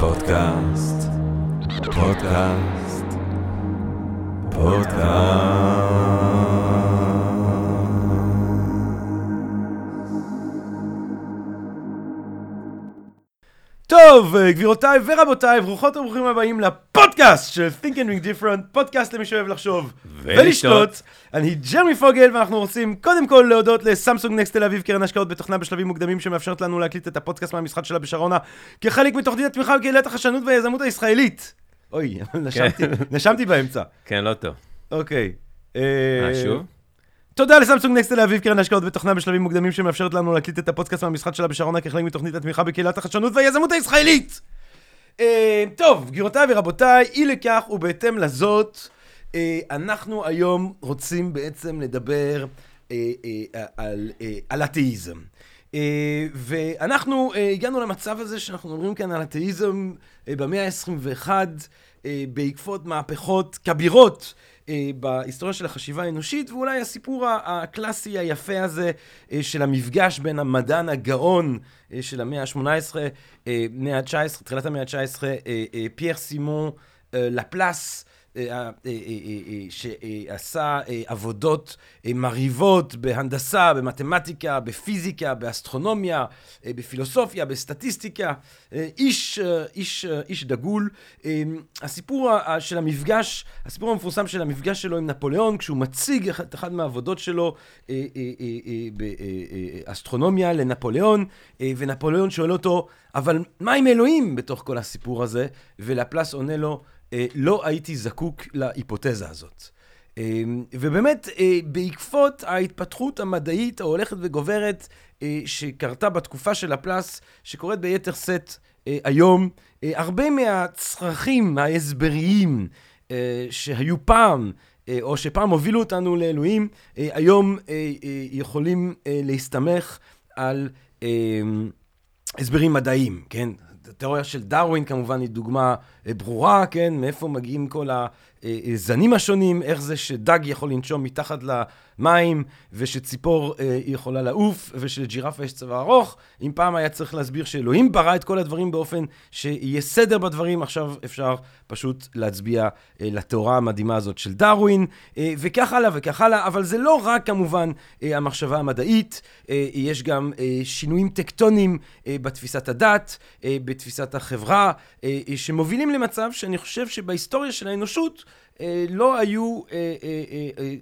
פודקאסט, פודקאסט, פודקאסט. טוב, גבירותיי ורבותיי, ברוכות וברוכים הבאים לפודקאסט של Think and Different, פודקאסט למי שאוהב לחשוב ולשתות. אני ג'רמי פוגל, ואנחנו רוצים קודם כל להודות לסמסונג נקסט תל אביב, קרן השקעות בתוכנה בשלבים מוקדמים שמאפשרת לנו להקליט את הפודקאסט מהמשחק שלה בשרונה, כחלק מתוכנית התמיכה בקהילת החדשנות והיזמות הישראלית. אוי, נשמתי, נשמתי באמצע. כן, לא טוב. אוקיי. אה, שוב? תודה לסמסונג נקסט תל אביב, קרן השקעות בתוכנה בשלבים מוקדמים שמאפשרת לנו להקליט את הפודקאסט מהמשחק שלה בשרונה כחלק מתוכנית התמיכה בקהילת החדשנות והיזמות הישראלית. אה, טוב, גבירותיי ורבותיי, אי לכך ובהתאם לזאת, אה, אנחנו היום רוצים בעצם לדבר אה, אה, על, אה, על אתאיזם. אה, ואנחנו אה, הגענו למצב הזה שאנחנו מדברים כאן על אתאיזם אה, במאה ה-21, אה, בעקבות מהפכות כבירות בהיסטוריה של החשיבה האנושית, ואולי הסיפור הקלאסי היפה הזה אה, של המפגש בין המדען הגאון אה, של המאה ה-18, אה, מאה ה-19, תחילת המאה ה-19, אה, אה, פייר סימון אה, לפלס, אה, אה, אה, שעשה עבודות מרהיבות בהנדסה, במתמטיקה, בפיזיקה, באסטרונומיה, בפילוסופיה, בסטטיסטיקה. איש, איש, איש דגול. הסיפור של המפגש, הסיפור המפורסם של המפגש שלו עם נפוליאון, כשהוא מציג את אחת מהעבודות שלו באסטרונומיה לנפוליאון, ונפוליאון שואל אותו, אבל מה עם אלוהים בתוך כל הסיפור הזה? ולפלס עונה לו, לא הייתי זקוק להיפותזה הזאת. אה, ובאמת, אה, בעקבות ההתפתחות המדעית ההולכת וגוברת אה, שקרתה בתקופה של לפלס, שקורית ביתר שאת אה, היום, אה, הרבה מהצרכים ההסבריים אה, שהיו פעם, אה, או שפעם הובילו אותנו לאלוהים, אה, היום אה, אה, יכולים אה, להסתמך על אה, הסברים מדעיים, כן? התיאוריה של דרווין כמובן היא דוגמה אה, ברורה, כן? מאיפה מגיעים כל הזנים השונים, איך זה שדג יכול לנשום מתחת למים, ושציפור אה, יכולה לעוף, ושלג'ירפה יש צבע ארוך. אם פעם היה צריך להסביר שאלוהים ברא את כל הדברים באופן שיהיה סדר בדברים, עכשיו אפשר פשוט להצביע אה, לתיאורה המדהימה הזאת של דרווין, אה, וכך הלאה וכך הלאה, אבל זה לא רק כמובן אה, המחשבה המדעית, אה, יש גם אה, שינויים טקטוניים אה, בתפיסת הדת, אה, בתפיסת החברה, אה, שמובילים למצב שאני חושב שבהיסטוריה של האנושות לא היו... אה, אה, אה, אה,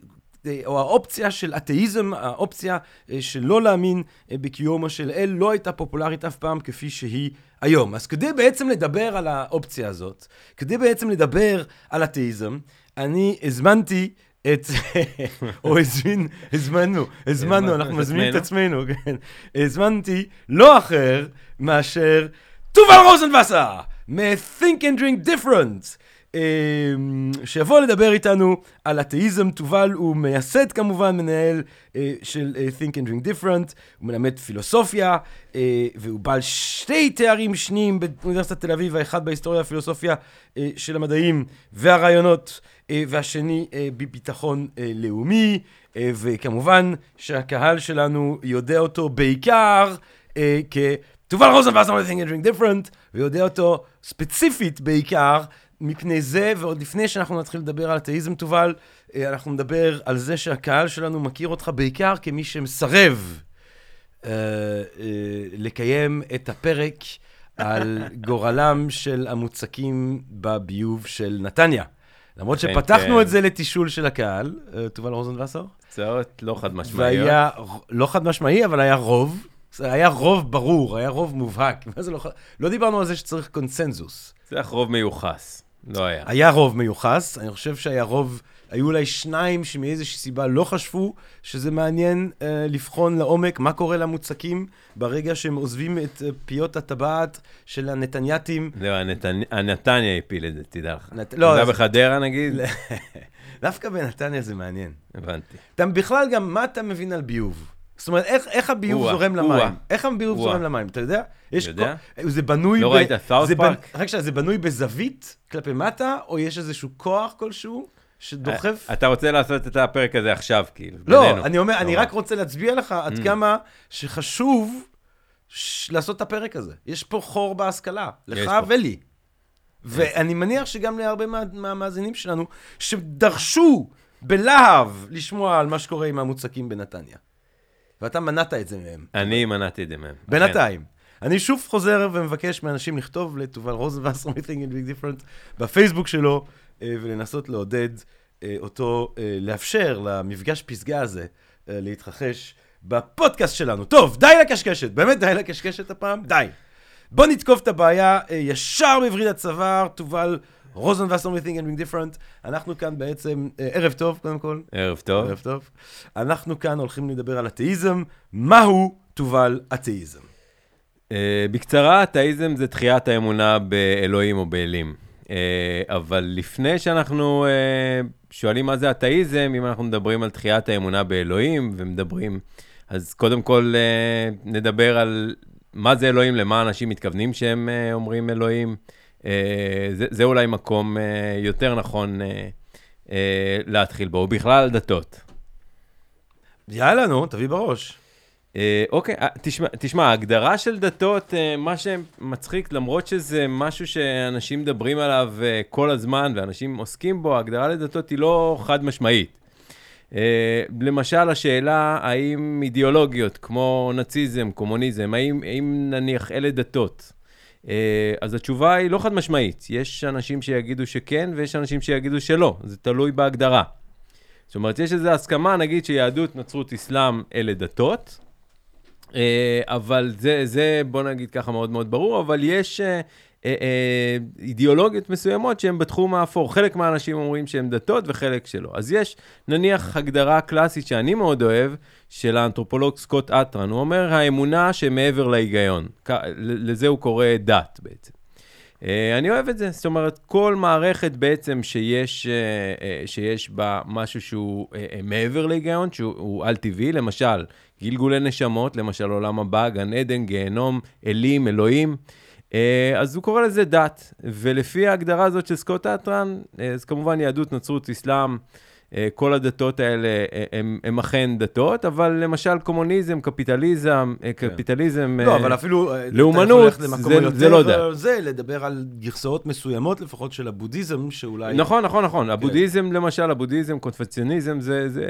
אה, או האופציה של אתאיזם, האופציה אה, של לא להאמין אה, בקיומו של אל, לא הייתה פופולרית אף פעם כפי שהיא היום. אז כדי בעצם לדבר על האופציה הזאת, כדי בעצם לדבר על אתאיזם, אני הזמנתי את, או הזמין, הזמנו, הזמנו, אנחנו מזמינים את עצמנו, כן. הזמנתי לא אחר מאשר תובל רוזנבסר, מ-Think and Drink Different. אמ, שיבוא לדבר איתנו על אתאיזם. תובל הוא מייסד כמובן, מנהל אה, של אה, Think and Drink Different, הוא מלמד פילוסופיה, אה, והוא בעל שתי תארים שניים באוניברסיטת תל אביב, האחד בהיסטוריה הפילוסופיה של המדעים והרעיונות, והשני בביטחון לאומי, וכמובן שהקהל שלנו יודע אותו בעיקר כ... תובל רוזנבסר מ-Think and Drink Different, ויודע אותו ספציפית בעיקר מפני זה, ועוד לפני שאנחנו נתחיל לדבר על אתאיזם, תובל, אה, אנחנו נדבר על זה שהקהל שלנו מכיר אותך בעיקר כמי שמסרב אה, אה, לקיים את הפרק על גורלם של המוצקים בביוב של נתניה. למרות שפתחנו כן. את זה לתשאול של הקהל, אה, תובל רוזנבסר, תוצאות לא חד משמעיות. והיה, לא חד משמעי, אבל היה רוב. זה היה רוב ברור, היה רוב מובהק. מה זה לא חד... לא דיברנו על זה שצריך קונסנזוס. צריך רוב מיוחס. לא היה. היה רוב מיוחס, אני חושב שהיה רוב, היו אולי שניים שמאיזושהי סיבה לא חשבו שזה מעניין אה, לבחון לעומק מה קורה למוצקים ברגע שהם עוזבים את אה, פיות הטבעת של הנתנייתים. לא, הנתנ- הנתניה הפיל את זה, תדע לך. נת- לא, לא, זה אז- בחדרה נגיד? דווקא בנתניה זה מעניין. הבנתי. אתה בכלל גם, מה אתה מבין על ביוב? זאת אומרת, איך, איך הביוב זורם. למים? איך הביוב או-אה. זורם למים? אתה יודע? יש יודע. כל- זה בנוי... לא ב... ראית סאוט זה פארק? רק שנייה, זה בנוי בזווית כלפי מטה, או יש איזשהו כוח כלשהו שדוחף? אתה רוצה לעשות את הפרק הזה עכשיו, כאילו, לא, בינינו. אני אומר, אני נורא. רק רוצה להצביע לך עד כמה שחשוב ש- לעשות את הפרק הזה. יש פה חור בהשכלה, לך. ולי. ואני מניח שגם להרבה מה- מהמאזינים שלנו, שדרשו בלהב לשמוע על מה שקורה עם המוצקים בנתניה. ואתה מנעת את זה מהם. אני מנעתי את זה מהם. בינתיים. אני שוב חוזר ומבקש מאנשים לכתוב לתובל רוזנבסר מ-Thinking Big Different בפייסבוק שלו, אה, ולנסות לעודד אה, אותו, אה, לאפשר למפגש פסגה הזה להתרחש בפודקאסט שלנו. טוב, די לקשקשת, באמת די לקשקשת הפעם, די. בוא נתקוף את הבעיה ישר בווריד הצוואר, תובל רוזנבסר מ-Thinking Big Different. אנחנו כאן בעצם, אה, ערב טוב קודם כל. ערב טוב. ערב טוב. אנחנו כאן הולכים לדבר על אתאיזם. מהו תובל אתאיזם? אה, בקצרה, אתאיזם זה תחיית האמונה באלוהים או באלים. אה, אבל לפני שאנחנו שואלים מה זה אתאיזם, אם אנחנו מדברים על תחיית האמונה באלוהים ומדברים, אז קודם כל נדבר על מה זה אלוהים, למה אנשים מתכוונים שהם אומרים אלוהים. אה, זה, זה אולי מקום אה, יותר נכון אה, להתחיל בו, ובכלל על דתות. יאללה, נו, תביא בראש. אוקיי, תשמע, תשמע, ההגדרה של דתות, מה שמצחיק, למרות שזה משהו שאנשים מדברים עליו כל הזמן ואנשים עוסקים בו, ההגדרה לדתות היא לא חד משמעית. למשל, השאלה האם אידיאולוגיות כמו נאציזם, קומוניזם, האם, האם נניח אלה דתות? אה, אז התשובה היא לא חד משמעית. יש אנשים שיגידו שכן ויש אנשים שיגידו שלא, זה תלוי בהגדרה. זאת אומרת, יש איזו הסכמה, נגיד שיהדות, נצרות, אסלאם אלה דתות, אה, אבל זה, זה, בוא נגיד ככה, מאוד מאוד ברור, אבל יש אה, אה, אידיאולוגיות מסוימות שהן בתחום האפור. חלק מהאנשים אומרים שהן דתות וחלק שלא. אז יש, נניח, הגדרה קלאסית שאני מאוד אוהב, של האנתרופולוג סקוט אטרן. הוא אומר, האמונה שמעבר להיגיון. לזה הוא קורא דת בעצם. אה, אני אוהב את זה, זאת אומרת, כל מערכת בעצם שיש, אה, שיש בה משהו שהוא מעבר להיגיון, שהוא הוא על-טבעי, למשל, גלגולי נשמות, למשל עולם הבא, גן עדן, גיהנום, אלים, אלוהים, אז הוא קורא לזה דת. ולפי ההגדרה הזאת של סקוט אטרן, אה, אז כמובן יהדות, נצרות, אסלאם, אה, כל הדתות האלה אה, הם, הם אכן דתות, אבל למשל קומוניזם, קפיטליזם, אה, קפיטליזם... לא, אה, אבל אפילו... אה, לאומנות, זה- יותר, זה לא דת. אה, זה, לדבר על גרסאות מסוימות, לפחות של הבודהיזם, שאולי... נכון, נכון, נכון. הבודהיזם, למשל, הבודהיזם, קונפציוניזם, זה, זה...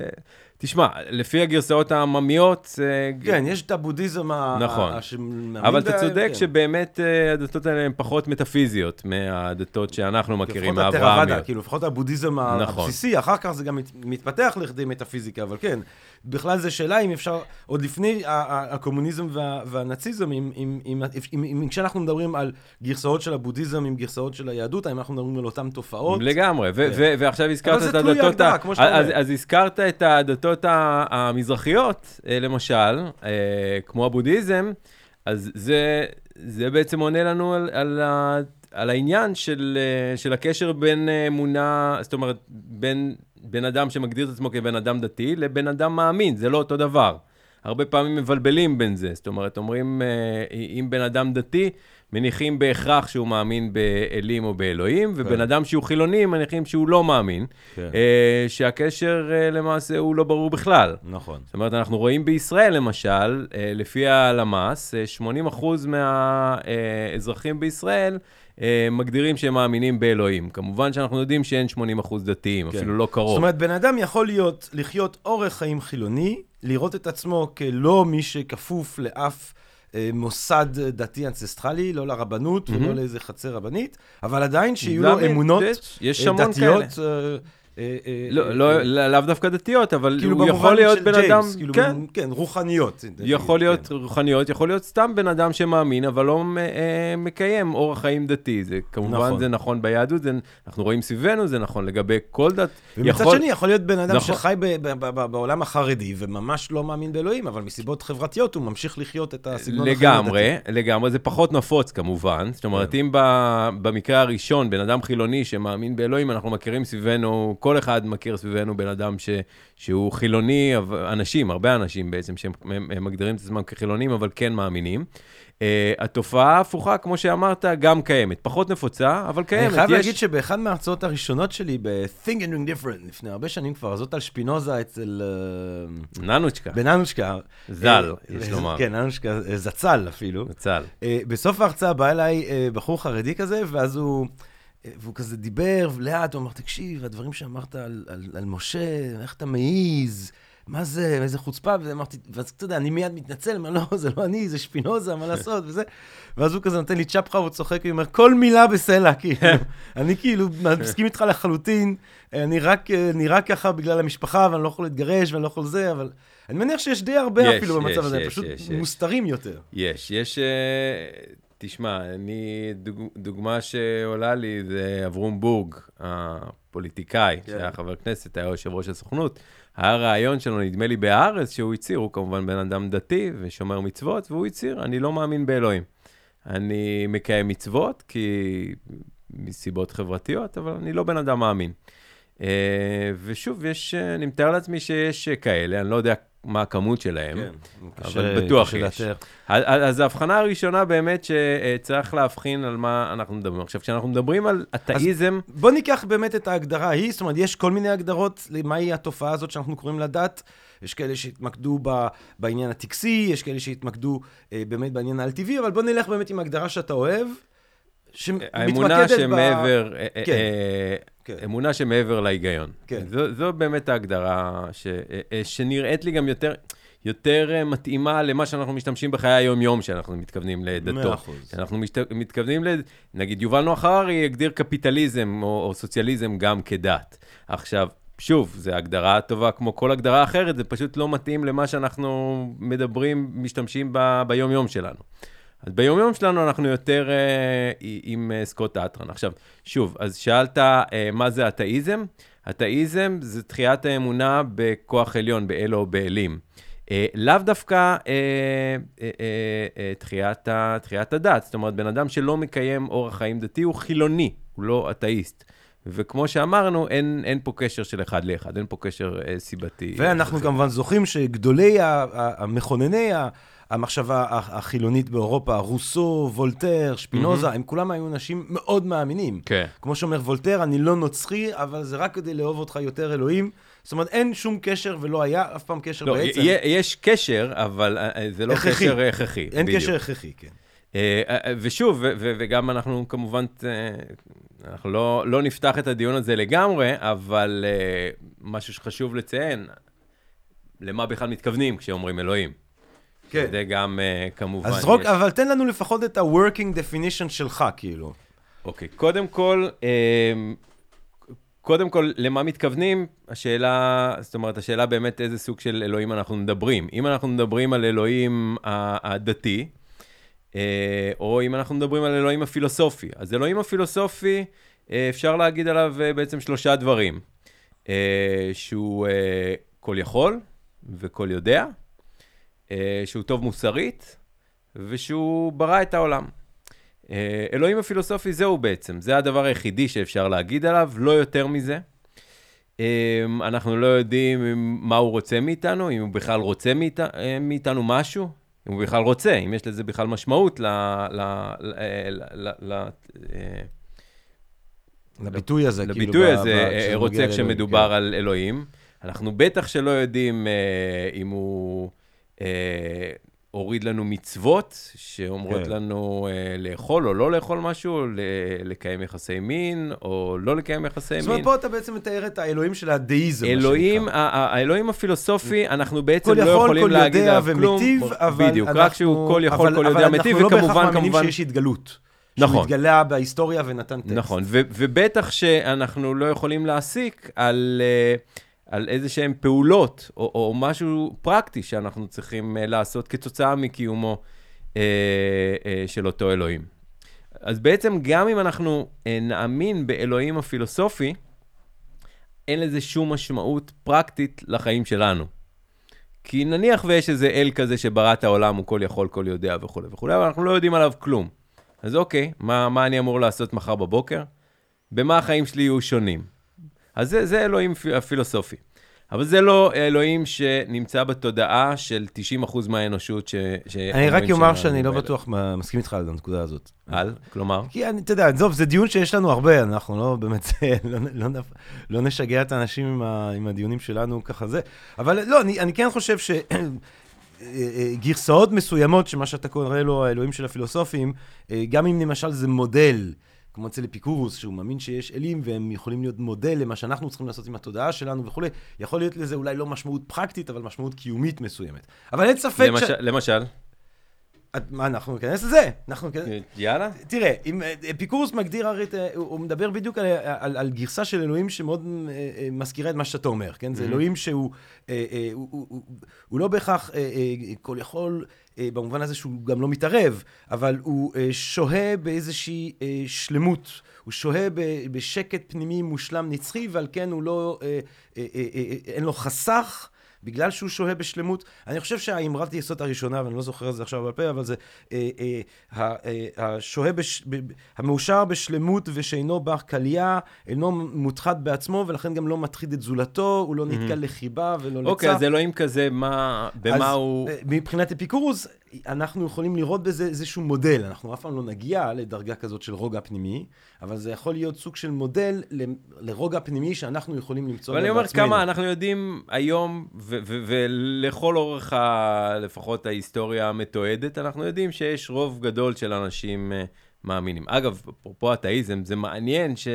תשמע, לפי הגרסאות העממיות, זה... כן, יש את הבודהיזם ה... נכון. אבל אתה צודק כן. שבאמת אה, הדתות האלה הן פחות מטאפיזיות מהדתות שאנחנו מכירים, לפחות הטרוואדה, האברהמיות. כאילו, לפחות הבודהיזם נכון. הבסיסי, אחר כך זה גם מת- מתפתח לכדי מטאפיזיקה, אבל כן, בכלל זה שאלה אם אפשר, עוד לפני הקומוניזם וה- והנאציזם, אם- אם- אם- אם- אם- כשאנחנו מדברים על גרסאות של הבודהיזם עם גרסאות של היהדות, האם אנחנו מדברים על אותן תופעות? לגמרי, ו- כן. ו- ועכשיו הזכרת את הדתות, ה- אז. אז הזכרת את הדתות המזרחיות, אה, למשל, אה, כמו הבודהיזם, אז זה, זה בעצם עונה לנו על, על, על העניין של, אה, של הקשר בין אמונה, זאת אומרת, בין בן אדם שמגדיר את עצמו כבן אדם דתי לבן אדם מאמין, זה לא אותו דבר. הרבה פעמים מבלבלים בין זה, זאת אומרת, אומרים, אה, אם בן אדם דתי, מניחים בהכרח שהוא מאמין באלים או באלוהים, ובן כן. אדם שהוא חילוני, מניחים שהוא לא מאמין, כן. אה, שהקשר אה, למעשה הוא לא ברור בכלל. נכון. זאת אומרת, אנחנו רואים בישראל, למשל, לפי הלמ"ס, אה, 80% מהאזרחים בישראל מגדירים שהם מאמינים באלוהים. כמובן שאנחנו יודעים שאין 80% דתיים, כן. אפילו לא קרוב. זאת אומרת, בן אדם יכול להיות, לחיות אורח חיים חילוני, לראות את עצמו כלא מי שכפוף לאף אה, מוסד דתי אנצסטרלי, לא לרבנות ולא מהמם. לאיזה חצר רבנית, אבל עדיין שיהיו לו? אמונות יש- יש אה, המון דתיות. כאלה. אה, אה, לא, אה, לא, לא- לאו דווקא דתיות, אבל כאילו הוא במובן יכול להיות של בן ג'יימס, אדם, כאילו, כן, במ- כן, רוחניות. יכול כן. להיות רוחניות, יכול להיות סתם בן אדם שמאמין, אבל לא מקיים אורח חיים דתי. זה כמובן, נכון. זה נכון ביהדות, אנחנו רואים סביבנו, זה נכון לגבי כל דת. ומצד שני, יכול להיות בן אדם נכון. שחי בעולם החרדי וממש לא מאמין באלוהים, אבל מסיבות חברתיות הוא ממשיך לחיות את הסגנון החיים לגמרי, הדתי. לגמרי, זה פחות נפוץ כמובן. זאת אומרת, כן. אם במקרה הראשון, בן אדם חילוני שמאמין באלוהים, אנחנו מכירים סביבנו כל אחד מכיר סביבנו בן אדם ש, שהוא חילוני, אנשים, הרבה אנשים בעצם, שהם הם, הם מגדירים את עצמם כחילונים, אבל כן מאמינים. Uh, התופעה ההפוכה, כמו שאמרת, גם קיימת. פחות נפוצה, אבל קיימת. אני חייב יש- להגיד שבאחד מההרצאות הראשונות שלי ב-Think and Doing Different, לפני הרבה שנים כבר, זאת על שפינוזה אצל... אה, ננוצ'קה, בננושקה. ז"ל, אה, יש אה, לומר. כן, ננושקה, אה, זצ"ל אפילו. נצל. אה, בסוף ההרצאה בא אליי אה, בחור חרדי כזה, ואז הוא... והוא כזה דיבר, ולאט הוא אמר, תקשיב, הדברים שאמרת על, על, על משה, איך אתה מעז, מה זה, איזה חוצפה, ואמרתי, ואז אתה יודע, אני מיד מתנצל, אומר, לא, זה לא אני, זה שפינוזה, מה לעשות, וזה. ואז הוא כזה נותן לי צ'פחה, הוא צוחק, הוא אומר, כל מילה בסלע, כאילו. אני כאילו מסכים איתך לחלוטין, אני רק אה, נראה ככה בגלל המשפחה, ואני לא יכול להתגרש, ואני לא יכול זה, אבל אני מניח שיש די הרבה יש, אפילו במצב יש, הזה, יש, פשוט יש, יש. מוסתרים יותר. יש, יש... אה, תשמע, אני, דוג, דוגמה שעולה לי זה אברום בורג, הפוליטיקאי, כן. שהיה חבר כנסת, היה יושב ראש הסוכנות. היה רעיון שלו, נדמה לי בהארץ, שהוא הצהיר, הוא כמובן בן אדם דתי ושומר מצוות, והוא הצהיר, אני לא מאמין באלוהים. אני מקיים מצוות, כי מסיבות חברתיות, אבל אני לא בן אדם מאמין. אה, ושוב, יש, אה, אני מתאר לעצמי שיש אה, כאלה, אני לא יודע מה הכמות שלהם. כן, אבל בטוח יש. אז ההבחנה הראשונה באמת שצריך להבחין על מה אנחנו מדברים. עכשיו, כשאנחנו מדברים על אתאיזם, בוא ניקח באמת את ההגדרה ההיא, זאת אומרת, יש כל מיני הגדרות למהי התופעה הזאת שאנחנו קוראים לה דת. יש כאלה שהתמקדו ב, בעניין הטקסי, יש כאלה שהתמקדו אה, באמת בעניין האל-טבעי, אבל בוא נלך באמת עם הגדרה שאתה אוהב, שמתמקדת האמונה ב... שמעבר, אה, כן. אה, כן. אמונה שמעבר להיגיון. כן. זו, זו באמת ההגדרה ש, אה, אה, שנראית לי גם יותר, יותר אה, מתאימה למה שאנחנו משתמשים בחיי היום-יום שאנחנו מתכוונים מאה לדתות. אחוז. אנחנו משת... מתכוונים, ל... נגיד יובל נוח הררי הגדיר קפיטליזם או, או סוציאליזם גם כדת. עכשיו, שוב, זו הגדרה טובה כמו כל הגדרה אחרת, זה פשוט לא מתאים למה שאנחנו מדברים, משתמשים ב... ביום-יום שלנו. אז ביום-יום שלנו אנחנו יותר אה, עם אה, סקוט אטרן. עכשיו, שוב, אז שאלת אה, מה זה אתאיזם? אתאיזם זה תחיית האמונה בכוח עליון, באל או באלים. אה, לאו דווקא אה, אה, אה, אה, תחיית, הדת, זאת אומרת, בן אדם שלא מקיים אורח חיים דתי הוא חילוני, הוא לא אתאיסט. וכמו שאמרנו, אין, אין פה קשר של אחד לאחד, אין פה קשר אה, סיבתי. ואנחנו כמובן זוכרים שגדולי, המכונני המחשבה החילונית באירופה, רוסו, וולטר, שפינוזה, הם כולם היו אנשים מאוד מאמינים. כן. כמו שאומר וולטר, אני לא נוצרי, אבל זה רק כדי לאהוב אותך יותר אלוהים. זאת אומרת, אין שום קשר ולא היה אף פעם קשר לא, בעצם. י- יש קשר, אבל אה, אה, זה לא הכרחי. קשר הכרחי. אין בדיוק. קשר הכרחי, כן. אה, אה, ושוב, ו- ו- וגם אנחנו כמובן, אה, אנחנו לא, לא נפתח את הדיון הזה לגמרי, אבל אה, משהו שחשוב לציין, למה בכלל מתכוונים כשאומרים אלוהים. כן. זה גם אה, כמובן... אז זרוק, יש- אבל תן לנו לפחות את ה-working definition שלך, כאילו. אוקיי, קודם כל, אה, קודם כל, למה מתכוונים? השאלה, זאת אומרת, השאלה באמת איזה סוג של אלוהים אנחנו מדברים. אם אנחנו מדברים על אלוהים הדתי, אה, או אם אנחנו מדברים על אלוהים הפילוסופי. אז אלוהים הפילוסופי, אה, אפשר להגיד עליו בעצם שלושה דברים. שהוא כל יכול וכל יודע, שהוא טוב מוסרית, ושהוא ברא את העולם. אה, אלוהים הפילוסופי זהו בעצם, זה הדבר היחידי שאפשר להגיד עליו, לא יותר מזה. אה, אנחנו לא יודעים מה הוא רוצה מאיתנו, אם הוא בכלל רוצה מאית, אה, מאיתנו משהו, אם הוא בכלל רוצה, אם יש לזה בכלל משמעות ל... ל, ל, ל, ל, ל אה, לביטוי הזה, כאילו. לביטוי ב- הזה ב- אה, רוצה כשמדובר לאלוהים, על אלוהים. אנחנו בטח שלא יודעים אה, אם הוא אה, הוריד לנו מצוות שאומרות כן. לנו אה, לאכול או לא לאכול משהו, ל- לקיים יחסי מין או לא לקיים יחסי כן. זאת אומרת, מין. פה אתה בעצם מתאר את האלוהים של הדאיזם, אלוהים, האלוהים הפילוסופי, אנחנו בעצם כל לא יכול, יכולים כל להגיד יודע עליו כלום. ומיטיב, אבל בדיוק, אנחנו... רק שהוא כל יכול, אבל- כל יודע, אבל מיטיב, אנחנו לא בהכרח וכמובן, מאמינים כמובן... שיש התגלות. נכון. שהוא התגלה בהיסטוריה ונתן טקסט. נכון, ו- ובטח שאנחנו לא יכולים להסיק על, אה, על איזה שהן פעולות, או, או משהו פרקטי שאנחנו צריכים אה, לעשות כתוצאה מקיומו אה, אה, של אותו אלוהים. אז בעצם גם אם אנחנו אה, נאמין באלוהים הפילוסופי, אין לזה שום משמעות פרקטית לחיים שלנו. כי נניח ויש איזה אל כזה שברא את העולם, הוא כל יכול, כל יודע וכולי וכולי, אבל אנחנו לא יודעים עליו כלום. אז אוקיי, מה, מה אני אמור לעשות מחר בבוקר? במה החיים שלי יהיו שונים? אז זה, זה אלוהים הפילוסופי. אבל זה לא אלוהים שנמצא בתודעה של 90% מהאנושות ש... ש- אני רק אומר ש- שאני לא. בטוח מסכים איתך על הנקודה הזאת. על? כלומר? כי אני, אתה יודע, עזוב, זה דיון שיש לנו הרבה, אנחנו לא באמת, לא, לא, לא, נשגע את האנשים עם, ה, עם הדיונים שלנו ככה זה. אבל לא, אני, אני כן חושב שגרסאות מסוימות, שמה שאתה קורא לו האלוהים של הפילוסופים, אה, גם אם למשל זה מודל, כמו אצל אפיקורוס, שהוא מאמין שיש אלים והם יכולים להיות מודל למה שאנחנו צריכים לעשות עם התודעה שלנו וכולי, יכול להיות לזה אולי לא משמעות פרקטית, אבל משמעות קיומית מסוימת. אבל אין ספק ש... למשל? את- מה, אנחנו ניכנס לזה? אנחנו ניכנס... יאללה. תראה, אם אה, אפיקורוס מגדיר הרי, את, אה, הוא מדבר בדיוק על, על, על גרסה של אלוהים שמאוד אה, אה, מזכירה את מה שאתה אומר, כן? זה. אלוהים שהוא אה, אה, הוא, הוא, הוא, הוא לא בהכרח אה, אה, כל יכול, אה, במובן הזה שהוא גם לא מתערב, אבל הוא אה, שוהה באיזושהי אה, שלמות. הוא שוהה בשקט פנימי מושלם נצחי, ועל כן הוא לא, אה, אה, אה, אה, אין לו חסך. בגלל שהוא שוהה בשלמות, אני חושב שהאמרת יסוד הראשונה, ואני לא זוכר את זה עכשיו בעל פה, אבל זה אה, אה, אה, השוהה, בש, ב, המאושר בשלמות ושאינו בר קלייה, אינו מותחת בעצמו, ולכן גם לא מטחיד את זולתו, הוא לא נתקל לחיבה ולא לצע. אוקיי, אז אלוהים כזה, מה, במה אז, הוא... אה, מבחינת אפיקורוס, אנחנו יכולים לראות בזה איזשהו מודל. אנחנו אף פעם לא נגיע לדרגה כזאת של רוגע פנימי, אבל זה יכול להיות סוג של מודל ל- לרוגע פנימי שאנחנו יכולים למצוא אבל אני בו אומר בעצמנו. כמה אנחנו יודעים היום, ולכל אורך ה- לפחות ההיסטוריה המתועדת, אנחנו יודעים שיש רוב גדול של אנשים אה, מאמינים. אגב, אפרופו אתאיזם, זה מעניין ש...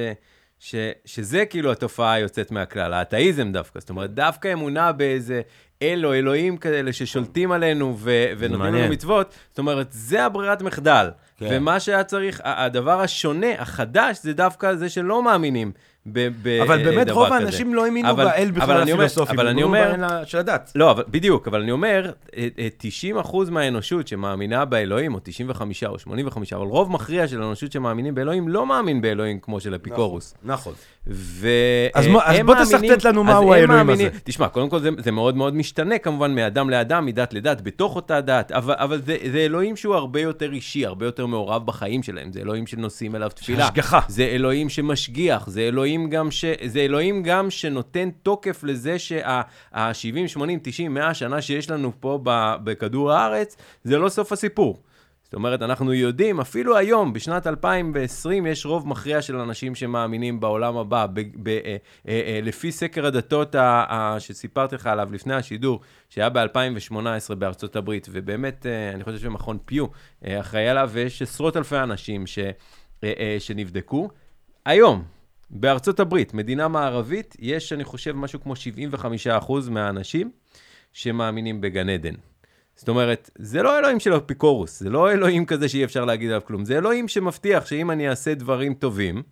ש, שזה כאילו התופעה היוצאת מהכלל, האתאיזם דווקא. זאת אומרת, דווקא אמונה באיזה אל או אלוהים כאלה ששולטים עלינו ו- ונותנים לנו. מצוות, זאת אומרת, זה הברירת מחדל. כן. ומה שהיה צריך, הדבר השונה, החדש, זה דווקא זה שלא מאמינים ב- ב- אבל באמת רוב כזה. האנשים לא האמינו באל בכלל אני אומר- הפילוסופי, אבל אני אומר- של הדת. לא, בדיוק, אבל אני אומר, אה, אה, 90% מהאנושות שמאמינה באלוהים, או 95 או 85, אבל רוב מכריע של האנושות שמאמינים באלוהים, לא מאמין באלוהים כמו של אפיקורוס. נכון. והם אז בוא- תשרטט לנו מהו האלוהים הזה. תשמע, קודם כל זה, מאוד מאוד משתנה כמובן מאדם לאדם, מדת לדת, בתוך אותה דת, אבל, זה אלוהים שהוא הרבה יותר אישי, הרבה יותר מעורב בחיים שלהם, זה אלוהים שנושאים אליו תפילה. השגחה. זה אלוהים שמשגיח, זה אלוהים גם, ש... זה אלוהים גם שנותן תוקף לזה שה-70, 80, 90, 100 שנה שיש לנו פה. בכדור הארץ, זה לא סוף הסיפור. זאת אומרת, אנחנו יודעים, אפילו היום, בשנת 2020, יש רוב מכריע של אנשים שמאמינים בעולם הבא. ב... ב... אה, אה, אה, לפי סקר הדתות ה... ה... שסיפרתי לך עליו לפני השידור, שהיה ב-2018 בארצות הברית, ובאמת, אני חושב שמכון פיו אחראי עליו, ויש עשרות אלפי אנשים ש... שנבדקו. היום, בארצות הברית, מדינה מערבית, יש, אני חושב, משהו כמו 75% מהאנשים שמאמינים בגן עדן. זאת אומרת, זה לא אלוהים של אפיקורוס, זה לא אלוהים כזה שאי אפשר להגיד עליו כלום, זה אלוהים שמבטיח שאם אני אעשה דברים טובים,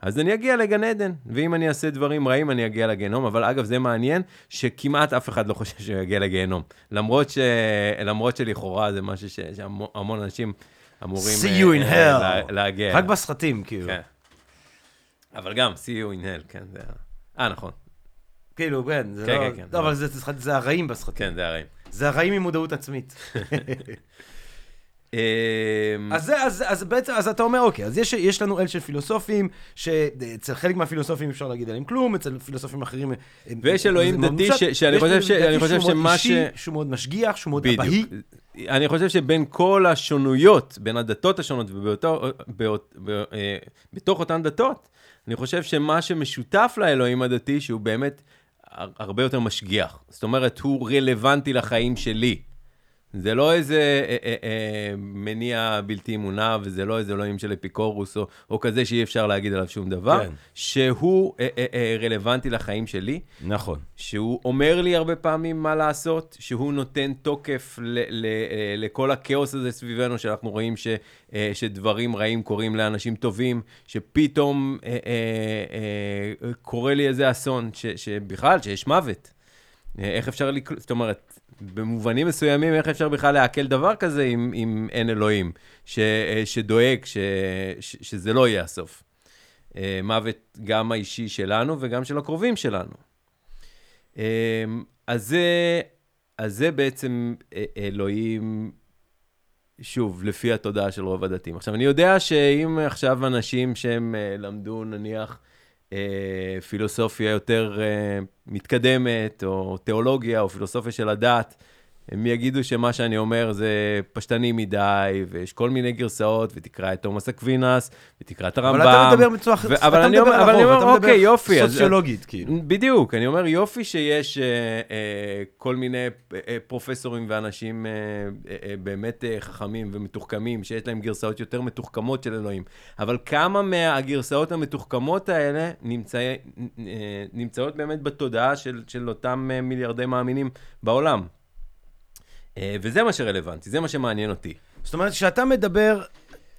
אז אני אגיע לגן עדן, ואם אני אעשה דברים רעים, אני אגיע לגיהנום. אבל אגב, זה מעניין שכמעט אף אחד לא חושב שהוא יגיע לגיהנום. למרות, ש... למרות שלכאורה זה משהו ש... שהמון אנשים אמורים See you in אה, hell. לה- להגיע. רק בסרטים, כאילו. כן. אבל גם, see you in hell, כן, זה... ה- אה, נכון. כאילו, כן, זה כן, לא... כן, כן. לא, אבל זה- זה הרעים בסרטים. כן, זה הרעים. זה הרעים עם מודעות עצמית. אמ, אז, זה, אז, אז בעצם, אז אתה אומר, אוקיי, אז יש, יש לנו אל של פילוסופים, שאצל חלק מהפילוסופים אפשר להגיד עליהם כלום, אצל פילוסופים אחרים... ויש אלוהים דתי. ש- שאני חושב ש- אני חושב שהוא שמה אישי, ש- שהוא מאוד משגיח, שהוא מאוד אבהי. אני חושב שבין כל השונויות, בין הדתות השונות ובתוך אותן דתות, אני חושב שמה שמשותף לאלוהים הדתי, שהוא באמת הר- הרבה יותר משגיח. זאת אומרת, הוא רלוונטי לחיים שלי. זה לא איזה אה, אה, אה, מניע בלתי אמונה, וזה לא איזה אלוהים של אפיקורוס, או, או כזה שאי אפשר להגיד עליו שום דבר, כן. שהוא אה, אה, אה, רלוונטי לחיים שלי. נכון. שהוא אומר לי הרבה פעמים מה לעשות, שהוא נותן תוקף ל- ל- אה, לכל הכאוס הזה סביבנו, שאנחנו רואים ש, אה, שדברים רעים קורים לאנשים טובים, שפתאום אה, אה, אה, קורה לי איזה אסון, ש, שבכלל, שיש מוות. אה, איך אפשר לקלוט, זאת אומרת, במובנים מסוימים, איך אפשר בכלל לעכל דבר כזה אם, אם אין אלוהים, ש, אה, שדואג ש, ש, שזה לא יהיה הסוף. אה, מוות גם האישי שלנו וגם של הקרובים שלנו. אמ, אז זה, אז זה בעצם אה, אלוהים, שוב, לפי התודעה של רוב הדתיים. עכשיו, אני יודע שאם עכשיו אנשים שהם אה, למדו, נניח, אה, פילוסופיה יותר אה, מתקדמת, או תיאולוגיה, או פילוסופיה של הדת, הם יגידו שמה שאני אומר זה פשטני מדי, ויש כל מיני גרסאות, ותקרא את תומאס אקווינס, ותקרא את הרמב"ם. אבל אתה מדבר בצורה אחרת, ו- אבל אני אומר, אבל אני אומר, אוקיי, יופי. אז- סוציולוגית, כאילו. בדיוק, אני אומר, יופי שיש אה, אה, כל מיני אה, פרופסורים ואנשים אה, אה, אה, באמת אה, חכמים ומתוחכמים, שיש להם גרסאות יותר מתוחכמות של אלוהים, אבל כמה מהגרסאות המתוחכמות האלה נמצא, אה, נמצאות באמת בתודעה של, של אותם אה, מיליארדי מאמינים בעולם? אה, וזה מה שרלוונטי, זה מה שמעניין אותי. זאת אומרת, כשאתה מדבר...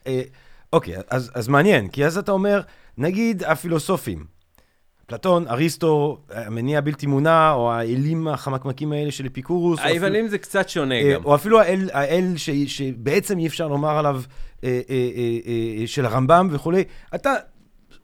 אה, אוקיי, אז, אז מעניין, כי אז אתה אומר, נגיד הפילוסופים, אפלטון, אריסטו, המניע הבלתי מונע, או האלים החמקמקים האלה של אפיקורוס. אפילו- היוונים זה קצת שונה אה, גם. או אפילו האל, האל ש, שבעצם אי אפשר לומר עליו, אה, אה, אה, אה, של הרמב"ם וכולי. אתה,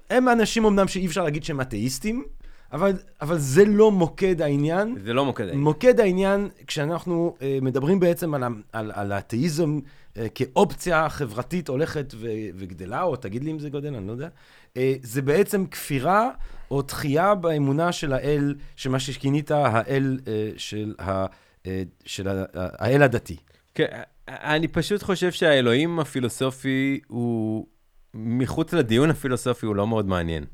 הם אנשים אמנם שאי אפשר להגיד שהם אתאיסטים, אבל, אבל זה לא מוקד העניין. זה לא מוקד העניין. מוקד העניין, כשאנחנו אה, מדברים בעצם על, על, על האתאיזם אה, כאופציה חברתית הולכת ו, וגדלה, או תגיד לי אם זה גודל, אני לא יודע, אה, זה בעצם כפירה או דחייה באמונה של האל, שמה שכינית האל אה, של, ה, אה, של ה, האל הדתי. כן, אני פשוט חושב שהאלוהים הפילוסופי הוא, מחוץ לדיון הפילוסופי הוא לא מאוד מעניין.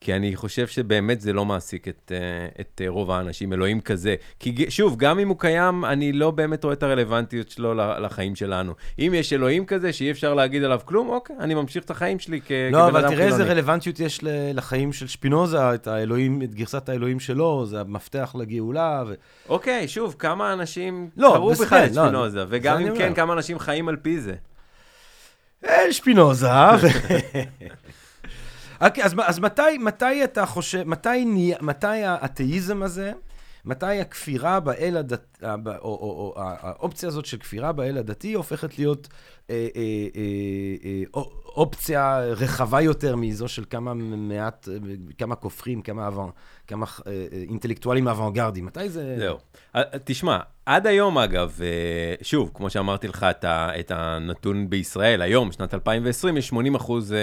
כי אני חושב שבאמת זה לא מעסיק את, אה, את אה, רוב האנשים, אלוהים כזה. כי שוב, גם אם הוא קיים, אני לא באמת רואה את הרלוונטיות שלו לחיים שלנו. אם יש אלוהים כזה שאי אפשר להגיד עליו כלום, אוקיי, אני ממשיך את החיים שלי כ- כבן לא, אדם אבל תראה איזה חילוני. רלוונטיות יש לחיים של שפינוזה, את האלוהים, את גרסת האלוהים שלו, זה המפתח לגאולה. ו... אוקיי, שוב, כמה אנשים לא, קראו בכלל את לא, שפינוזה, זה וגם אם כן. כמה אנשים חיים על פי זה. אה, שפינוזה. אוקיי, אז, אז מתי, מתי אתה חושב, מתי, מתי האתאיזם הזה, מתי הכפירה באל הדתי, או, או, או, או האופציה הזאת של כפירה באל הדתי הופכת להיות אה, אה, אה, אה, אופ- אופציה רחבה יותר מזו של כמה מעט, כמה כופרים, כמה, אבן, כמה אה, אה, אינטלקטואלים אוונגרדים. מתי זה... זהו. אה, תשמע, עד היום אגב, אה, שוב, כמו שאמרתי לך את, ה, את הנתון בישראל, היום, שנת 2020, יש 80 אחוז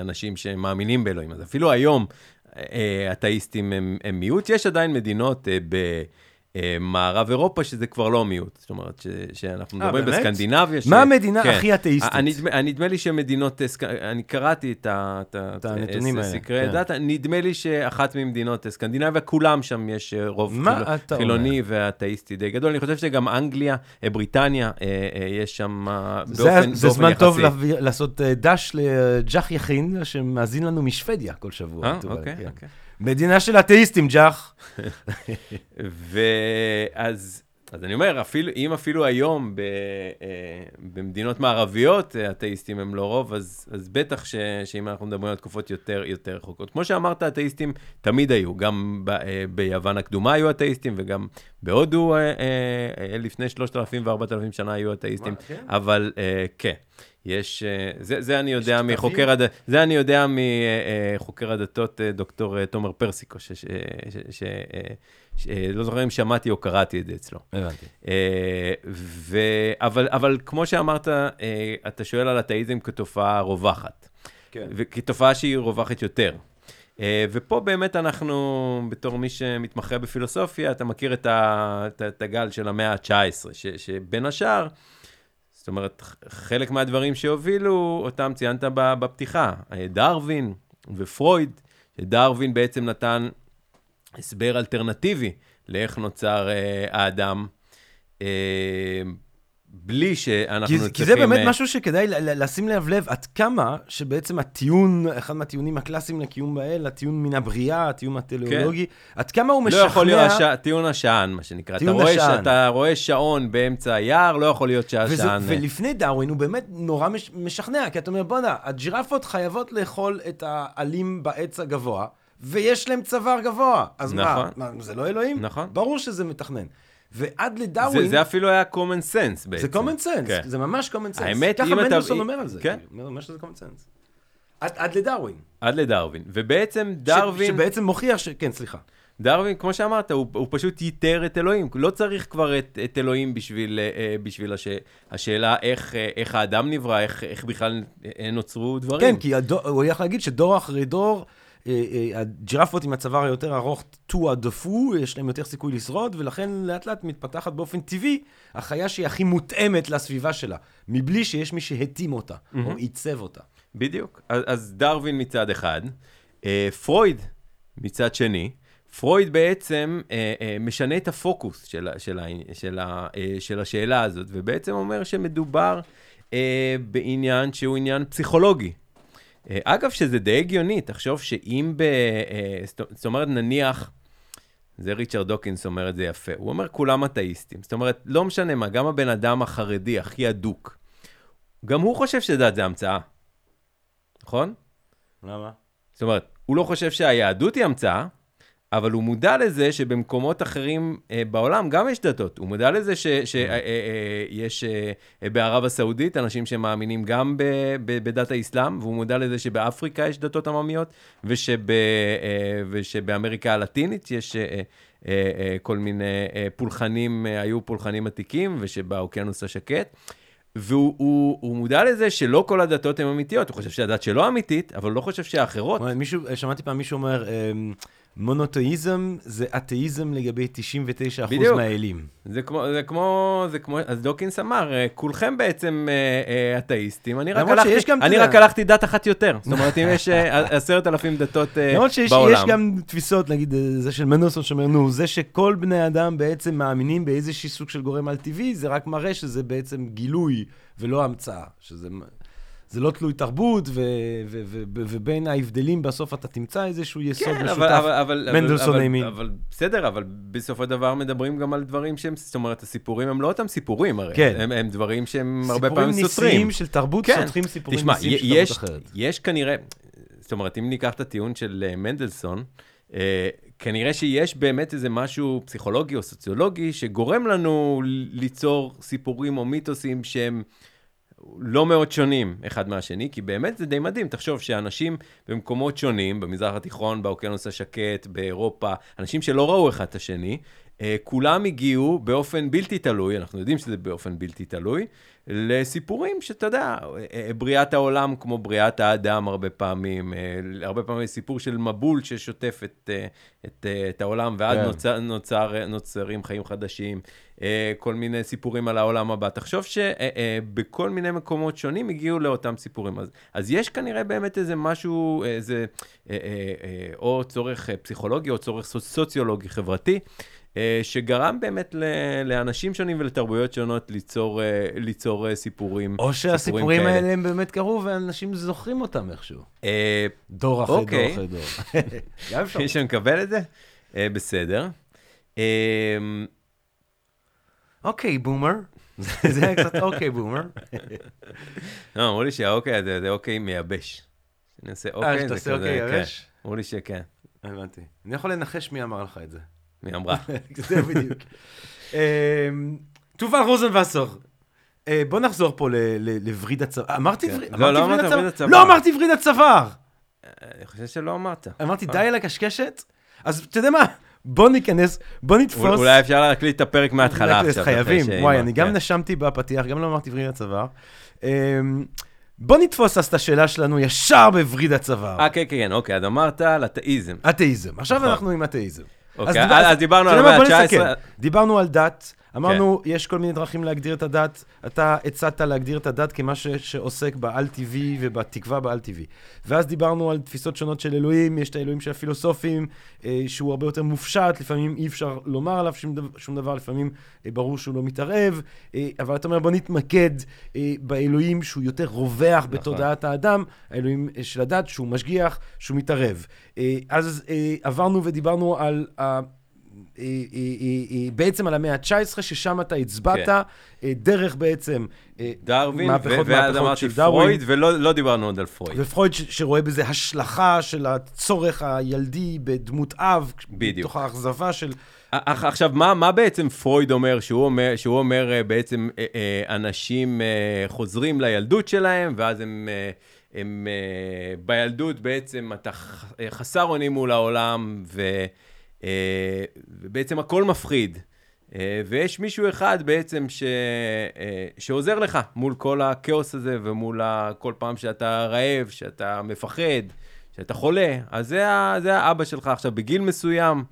אנשים שמאמינים באלוהים. אז אפילו היום אתאיסטים הם, הם מיעוט. יש עדיין מדינות אה, במערב אירופה שזה כבר לא מיעוט. זאת אומרת, ש, שאנחנו אה, מדברים? בסקנדינביה. ש- מה המדינה כן. הכי אתאיסטית? אה, נדמה, אה, נדמה לי שמדינות, אה, אני קראתי את, ה, את, הנתונים אה, האלה, סקרי כן. דאטה, נדמה לי שאחת ממדינות אה, סקנדינביה, כולם שם יש אה, רוב אתה חילוני ואתאיסטי די גדול. אני חושב שגם אנגליה, אה, בריטניה, אה, אה, יש שם אה, זה, באופן זה באופן זמן טוב יחסי. לעשות אה, דש לג'ח יכין, שמאזין לנו משוודיה כל שבוע. אה, אוקיי, כן. אוקיי. מדינה של אתאיסטים, ג'ח. ואז... אז אני אומר, אפילו, אם אפילו היום ב, אה, במדינות מערביות אה, אתאיסטים הם לא רוב, אז, אז בטח ש, שאם אנחנו מדברים על תקופות יותר, יותר רחוקות. כמו שאמרת, אתאיסטים תמיד היו, גם ב, אה, ביוון הקדומה היו אתאיסטים, וגם בהודו אה, אה, אה, לפני 3,000 ו-4,000 שנה היו אתאיסטים. מה, כן? אבל אה, כן, יש, אה, זה, זה אני יודע? מחוקר, הד... זה אני יודע מחוקר הדתות, אה, דוקטור אה, תומר פרסיקו, ש... ש... ש... ש... אה, ש... אה, לא זוכר אם שמעתי או קראתי את זה אצלו. הבנתי. אה, ו... אבל, אבל כמו שאמרת, אה, אתה שואל על אתאיזם כתופעה רווחת, כן. וכתופעה שהיא רווחת יותר. אה, ופה באמת אנחנו, בתור מי שמתמחה בפילוסופיה, אתה מכיר את, ה... את, ה- את הגל של המאה ה-19, ש... שבין השאר, זאת אומרת, חלק מהדברים שהובילו, אותם ציינת בפתיחה, אה, דרווין ופרויד, שדרווין בעצם נתן הסבר אלטרנטיבי לאיך נוצר אה, האדם, אה, בלי שאנחנו כי, צריכים... כי זה באמת אה, משהו שכדאי לשים לב לב עד כמה שבעצם הטיעון, אחד מהטיעונים הקלאסיים לקיום באל, הטיעון מן הבריאה, הטיעון הטלאולוגי, עד כמה הוא לא משכנע... יכול להיות הש... טיעון השען, מה שנקרא. אתה טיעון רואה, השען. שאתה רואה שעון באמצע היער, לא יכול להיות וזה, שהשען... אה, ולפני דרווין הוא באמת נורא מש, משכנע, כי אתה אומר, בואנה, הג'ירפות חייבות לאכול את העלים בעץ הגבוה, ויש להם צוואר גבוה. אז נכון. מה, מה, זה לא אלוהים? נכון. ברור שזה מתכנן. ועד זה, לדרווין, זה אפילו היה common sense בעצם. זה common sense, כן. זה ממש common sense. האמת, ככה אם אתה- מנדלסון אומר על זה. כן. כאילו, אומר שזה common sense. עד, עד לדרווין. עד לדרווין. ובעצם ש- דרווין... שבעצם מוכיח ש... כן, סליחה. דרווין, כמו שאמרת, הוא, הוא פשוט ייתר את אלוהים. לא צריך כבר את, את אלוהים בשביל, אה, אה, בשביל הש, השאלה איך, אה, איך האדם נברא, איך, איך בכלל נוצרו דברים. כן, כי הדור, הוא הולך להגיד שדור אחרי דור, הג'ירפות עם הצוואר היותר ארוך, טואה דפו, יש להם יותר סיכוי לשרוד, ולכן לאט לאט מתפתחת באופן טבעי החיה שהיא הכי מותאמת לסביבה שלה, מבלי שיש מי שהתאים אותה, או עיצב אותה. בדיוק. אז, אז דרווין מצד אחד, אה, פרויד מצד שני. פרויד בעצם אה, אה, משנה את הפוקוס של, של, של, ה- אה, של השאלה הזאת, ובעצם אומר שמדובר אה, בעניין שהוא עניין פסיכולוגי. אה, אגב, שזה די הגיוני, תחשוב שאם ב... אה, זאת- זאת אומרת, נניח, זה ריצ'רד דוקינס אומר את זה יפה, הוא אומר כולם אתאיסטים. זאת אומרת, לא משנה מה, גם הבן אדם החרדי הכי אדוק, גם הוא חושב שדת זה המצאה, נכון? למה? זאת אומרת, הוא לא חושב שהיהדות היא המצאה, אבל הוא מודע לזה שבמקומות אחרים אה, בעולם גם יש דתות. הוא מודע לזה שיש אה, אה, בערב הסעודית אנשים שמאמינים גם ב, ב, בדת האסלאם, והוא מודע לזה שבאפריקה יש דתות עממיות, ושב, אה, ושבאמריקה הלטינית יש אה, אה, אה, כל מיני אה, פולחנים, אה, היו פולחנים עתיקים, ושבאוקיינוס השקט. והוא הוא, הוא מודע לזה שלא כל הדתות הן אמיתיות, הוא חושב שהדת שלו אמיתית, אבל הוא לא חושב שהאחרות. מישהו, שמעתי פעם מישהו אומר, אמ, מונותאיזם זה אתאיזם לגבי 99% בדיוק. מהאלים. זה כמו, זה כמו, זה כמו, אז דוקינס אמר, אה, כולכם בעצם אה, אה, אתאיסטים, אני רק למרות הלכתי, שיש גם, אני רק הלכתי דת אחת יותר. זאת אומרת, אם יש עשרת אלפים דתות אה, למרות שיש בעולם. יש גם תפיסות, נגיד זה של מנדלסון שאומר, נו, זה שכל בני אדם בעצם מאמינים באיזשהו סוג של גורם על-טבעי, זה רק מראה שזה בעצם גילוי ולא המצאה. שזה זה לא תלוי תרבות, ו- ו- ו- ו- ובין ההבדלים בסוף אתה תמצא איזשהו יסוד כן, משותף. אבל, אבל, מנדלסון האמין. אבל בסדר, אבל בסופו של דבר מדברים גם על דברים שהם, זאת אומרת, הסיפורים הם לא אותם סיפורים הרי. כן. הם, הם דברים שהם הרבה פעמים סיפורים סותרים. ניסיים של תרבות כן. סותרים סיפורים תשמע, ניסיים של יש, תרבות אחרת. יש כנראה, זאת אומרת, אם ניקח את הטיעון של אה, מנדלסון, אה, כנראה שיש באמת איזה משהו פסיכולוגי או סוציולוגי שגורם לנו ליצור סיפורים או מיתוסים שהם לא מאוד שונים אחד מהשני, כי באמת זה די מדהים. תחשוב שאנשים במקומות שונים, במזרח התיכון, באוקיינוס השקט, באירופה, אנשים שלא ראו אחד את השני, כולם הגיעו באופן בלתי תלוי, אנחנו יודעים שזה באופן בלתי תלוי, לסיפורים שאתה יודע, אה, בריאת העולם כמו בריאת האדם הרבה פעמים, אה, הרבה פעמים סיפור של מבול ששוטף את, אה, את, אה, את העולם, ואז כן. נוצר, נוצר, נוצרים חיים חדשים, אה, כל מיני סיפורים על העולם הבא. תחשוב שבכל מיני מקומות שונים הגיעו לאותם סיפורים. אז, אז יש כנראה באמת איזה משהו, איזה, אה, אה, אה, או צורך אה, פסיכולוגי או צורך סוצ- סוציולוגי חברתי. אה, שגרם באמת לאנשים שונים ולתרבויות שונות ליצור, אה, ליצור אה, סיפורים. או שהסיפורים כאלה. האלה הם באמת קרו ואנשים זוכרים אותם איכשהו. אה, דור אחרי אוקיי. דור אחרי דור. מי שמקבל את זה? אה, בסדר. אה, אוקיי, בומר. זה היה קצת אוקיי, בומר. לא, אמרו לי שהאוקיי הזה זה אוקיי מייבש. אני עושה אוקיי, זה עושה כזה, אוקיי כן. אמרו לי שכן. הבנתי. אני יכול לנחש מי אמר לך את זה. מי אמרה? זה בדיוק. אמ, תובל רוזנבסר. אה, בוא נחזור פה לווריד הצוואר. אמרתי כן. וריד לא, לא אמרתי אמרת וריד הצוואר. הצוואר. לא אמרתי וריד הצוואר! אני חושב שלא אמרת. אמרתי די על הקשקשת? אז אתה יודע מה? בוא ניכנס, בוא נתפוס. אול- אולי אפשר להקליט את הפרק מההתחלה עכשיו. חייבים. וואי, אני גם כן. נשמתי בפתיח, גם לא אמרתי וריד הצוואר. אמ, בוא נתפוס אז את השאלה שלנו ישר בווריד הצוואר. אה, כן, כן, כן, אוקיי, אז אמרת על אתאיזם. אתאיזם. עכשיו נכון. אנחנו עם אתאיזם. אוקיי, אז דיברנו על? המאה בוא נסכם. ה-19. דיברנו על דת, אמרנו, יש כל מיני דרכים להגדיר את הדת. אתה הצעת להגדיר את הדת כמשהו שעוסק בעל-טבעי ובתקווה בעל-טבעי. ואז דיברנו על תפיסות שונות של אלוהים, יש את האלוהים של הפילוסופים, אה, שהוא הרבה יותר מופשט, לפעמים אי אפשר לומר עליו שום דבר, שום דבר לפעמים אה, ברור שהוא לא מתערב, אה, אבל אתה אומר, בוא נתמקד אה, באלוהים שהוא יותר רווח בתודעת האדם, האלוהים אה, של הדת, שהוא משגיח, שהוא מתערב. אה, אז אה, עברנו ודיברנו על ה... אה, אה, אה, אה, בעצם על המאה ה-19, ששם אתה הצבעת, כן. אה, דרך בעצם אה, דרווין, מהפכות, ואז אמרתי. פרויד, ולא לא דיברנו עוד על פרויד. ופרויד ש- שרואה בזה השלכה של הצורך הילדי בדמות אב, בדיוק. מתוך האכזבה של... אך, עכשיו, מה, מה בעצם פרויד אומר? שהוא אומר, שהוא אומר אה, בעצם אה, אה, אנשים אה, חוזרים לילדות שלהם, ואז הם, אה, הם אה, בילדות בעצם אתה אה, חסר אונים מול העולם, ו, אה, ובעצם הכל מפחיד. אה, ויש מישהו אחד בעצם ש, אה, שעוזר לך מול כל הכאוס הזה, ומול כל פעם שאתה רעב, שאתה מפחד, כשאתה חולה, אז זה, ה- זה האבא שלך. עכשיו, בגיל מסוים,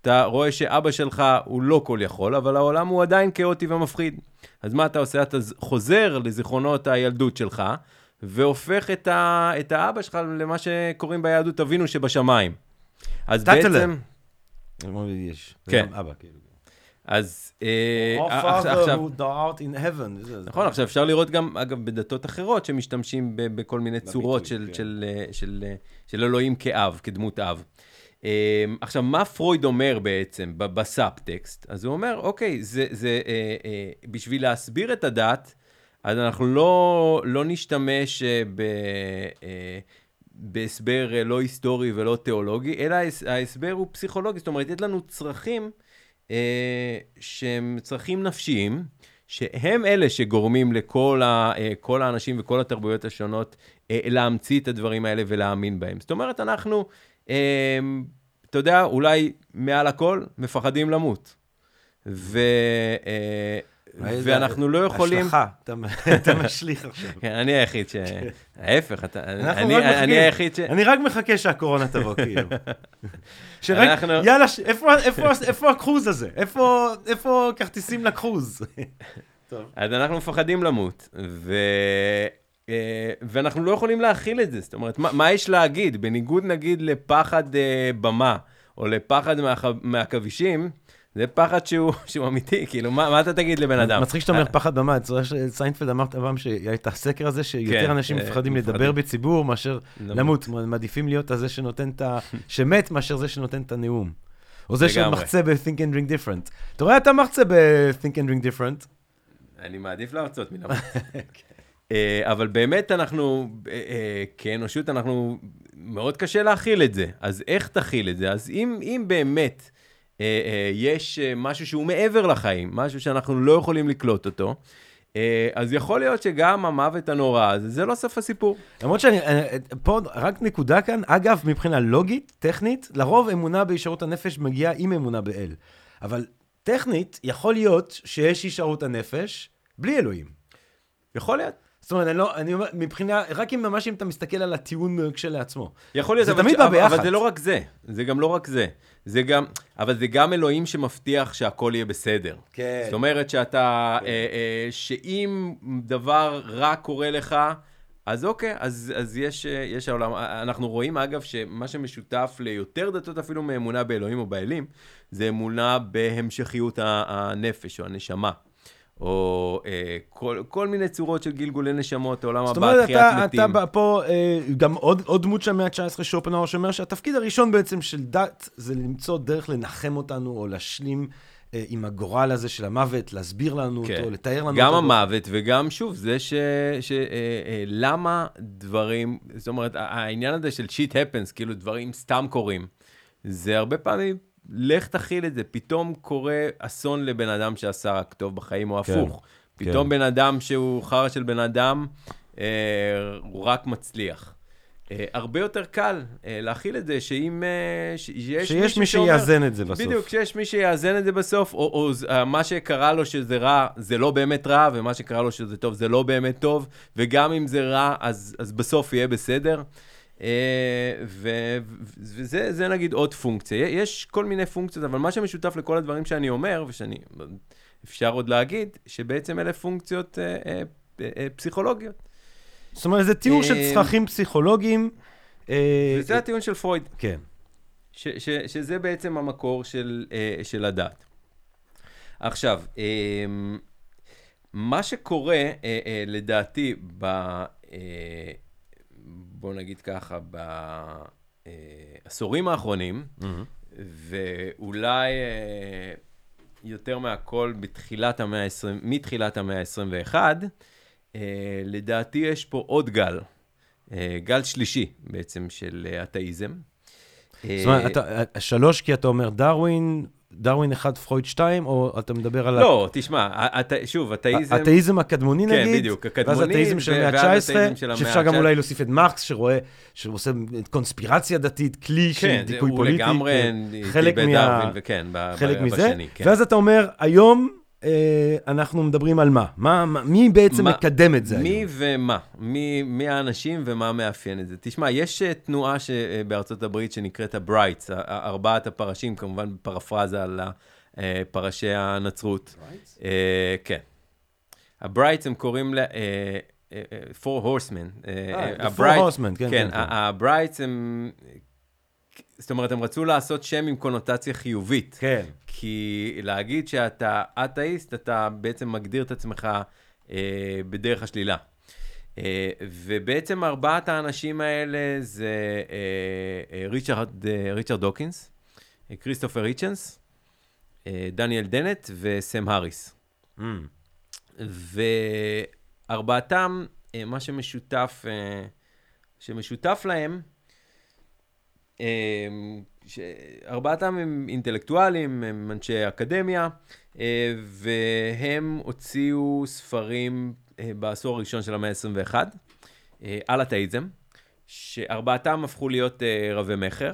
אתה רואה שאבא שלך הוא לא כל יכול, אבל העולם הוא עדיין כאוטי ומפחיד. אז מה אתה עושה? אתה חוזר לזיכרונות הילדות שלך, והופך את, ה, את האבא שלך למה שקוראים ביהדות אבינו שבשמיים. אז. בעצם... יש. כן. אבא, כאילו. אז אה, Our עכשיו- נכון, עכשיו אפשר לראות גם, אגב, בדתות אחרות שמשתמשים בכל מיני צורות של, כן. אה, של, אה, אלוהים כאב, כדמות אב. אה, עכשיו, מה פרויד אומר בעצם בסאבטקסט? אז הוא אומר, אוקיי, זה, זה אה, אה, בשביל להסביר את הדת, אז אנחנו לא, לא נשתמש אה, ב... אה, בהסבר אה, לא היסטורי ולא תיאולוגי, אלא ההס- ההסבר הוא פסיכולוגי, זאת אומרת, יש לנו צרכים אה, שהם צרכים נפשיים, שהם אלה שגורמים לכל ה, אה, כל האנשים וכל התרבויות השונות אה, להמציא את הדברים האלה ולהאמין בהם. זאת אומרת, אנחנו, אה, אתה יודע, אולי מעל הכל מפחדים למות. ו, אה, ואנחנו לא יכולים... השלכה, אתה- משליך עכשיו. כן, אני היחיד ש... ההפך, אני. היחיד ש... אני רק מחכה שהקורונה תבוא, כאילו. שרק, יאללה, איפה- הקרוז הזה? איפה כרטיסים לקרוז? טוב. אז אנחנו מפחדים למות, ו... אה, ואנחנו לא יכולים להכיל את זה. זאת אומרת, מה, מה יש להגיד? בניגוד נגיד לפחד אה, במה, או לפחד מהח... זה פחד שהוא, שהוא אמיתי, כאילו, מה, מה אתה תגיד לבן אדם? מצחיק שאתה אומר פחד במה, אתה זוכר שסיינפלד אמר פעם שאת הסקר הזה, שיותר כן, אנשים אה, מפחדים לדבר. בציבור מאשר למות. למות, מעדיפים להיות הזה שנותן את ה... שמת מאשר זה שנותן את הנאום. או זה. שמחצה ב-think and drink different. אתה רואה, אתה מחצה ב-think and drink different. אני מעדיף להרצות מלמות. אה, אבל באמת אנחנו, אה, אה, כאנושות, אנחנו, מאוד קשה להכיל את זה. אז איך תכיל את זה? אז אם, אם באמת אה, אה, יש אה, משהו שהוא מעבר לחיים, משהו שאנחנו לא יכולים לקלוט אותו, אה, אז יכול להיות שגם המוות הנורא הזה, זה לא סוף הסיפור. למרות שאני, אה, פה רק נקודה כאן, אגב, מבחינה לוגית, טכנית, לרוב אמונה בישרות הנפש מגיעה עם אמונה באל. אבל טכנית, יכול להיות שיש הישארות הנפש בלי אלוהים. יכול להיות. זאת אומרת, אני לא, אני אומר, מבחינה, רק אם ממש אם אתה מסתכל על הטיעון אה, כשלעצמו. יכול להיות, זה אבל, תמיד ש- בא אבל, אבל ביחד. זה לא רק זה. זה גם לא רק זה. זה גם, אבל זה גם אלוהים שמבטיח שהכל יהיה בסדר. כן. זאת אומרת שאתה, אה, אה, שאם דבר רע קורה לך, אז אוקיי, אז, אז יש, אה, יש העולם. אנחנו רואים, אגב, שמה שמשותף ליותר דתות אפילו מאמונה באלוהים או באלים, זה אמונה בהמשכיות הנפש או הנשמה. או אה, כל, כל מיני צורות של גלגולי נשמות, עולם זאת הבא, אומרת, תחיית אתה, מתים. אתה בא פה, אה, גם עוד, עוד דמות של המאה ה-19, שופנהאואר, שאומר שהתפקיד הראשון בעצם של דת, זה למצוא דרך לנחם אותנו, או להשלים אה, עם הגורל הזה של המוות, להסביר לנו כן. אותו, לתאר לנו גם אותו. המוות וגם, שוב, זה ש... ש אה, אה, למה דברים, זאת אומרת, העניין הזה של שיט הפנס, כאילו דברים סתם קורים, זה הרבה פעמים, לך תכיל את זה, פתאום קורה אסון לבן אדם שעשה רק טוב בחיים, או כן, הפוך. כן. פתאום בן אדם שהוא חרא של בן אדם, אה, הוא רק מצליח. אה, הרבה יותר קל אה, להכיל את זה, שאם... אה, ש- שיש שיש מי שיאזן את זה בסוף. בדיוק, שיש מי שיאזן את זה בסוף, או, או אה, מה שקרה לו שזה רע, זה לא באמת רע, ומה שקרה לו שזה טוב, זה לא באמת טוב, וגם אם זה רע, אז, אז בסוף יהיה בסדר. אה, וזה זה נגיד עוד פונקציה. יש כל מיני פונקציות, אבל מה שמשותף לכל הדברים שאני אומר, ושאני, אפשר עוד להגיד, שבעצם אלה פונקציות אה, אה, אה, פסיכולוגיות. זאת אומרת, זה תיאור של אה, צרכים פסיכולוגיים. אה, וזה הטיעון של פרויד. כן. ש, ש, שזה בעצם המקור של, אה, של הדת. עכשיו, אה, מה שקורה, אה, אה, לדעתי, ב... אה, בוא נגיד ככה, בעשורים האחרונים, ואולי אה, יותר מהכל בתחילת המאה ה-20, מתחילת המאה ה-21, אה, לדעתי יש פה עוד גל, אה, גל שלישי בעצם של אה, אתאיזם. זאת אומרת, שלוש, כי אתה אומר דרווין, דרווין אחד, פרויד שתיים, או אתה מדבר על... לא, תשמע, הת- שוב, אתאיזם... האתאיזם הקדמוני כן, נגיד, בדיוק, ואז הקדמוני, של המאה ואז ה-19, האתאיזם של המאה שאפשר גם ה- אולי להוסיף את מרקס, שרואה, שעושה קונספירציה דתית, כלי של כן, דיכוי הוא פוליטי, לגמרי חלק מה- דרווין, וכן, חלק מזה, בשני, כן. ואז אתה אומר, היום אנחנו מדברים על מה? מה, מה מי בעצם מה- מקדם את זה מי היום? ומה? מי, מי האנשים ומה מאפיין את זה? תשמע, יש אה, תנועה ש, אה, בארצות הברית שנקראת ה Brights, ארבעת הפרשים, כמובן בפרפרזה על אה, פרשי הנצרות. אה, כן. ה Brights הם קוראים ל... אה, אה, אה, Four Horsemen. אה, אה, אה, The Four ה Bright- Horsemen, כן, כן, כן. ה Brights הם... זאת אומרת, הם רצו לעשות שם עם קונוטציה חיובית. כן. כי להגיד שאתה אתאיסט, אתה בעצם מגדיר את עצמך אה, בדרך השלילה. אה, ובעצם ארבעת האנשים האלה זה אה, אה, ריצ'רד, אה, ריצ'רד דוקינס, אה, כריסטופר היצ'נס, אה, דניאל דנט וסם האריס. Mm. וארבעתם, אה, מה שמשותף, אה, שמשותף להם, אה, שארבעתם הם אינטלקטואלים, הם אנשי אקדמיה, אה, והם הוציאו ספרים אה, בעשור הראשון של המאה ה-21 אה, על אתאיזם, שארבעתם הפכו להיות רבי מכר.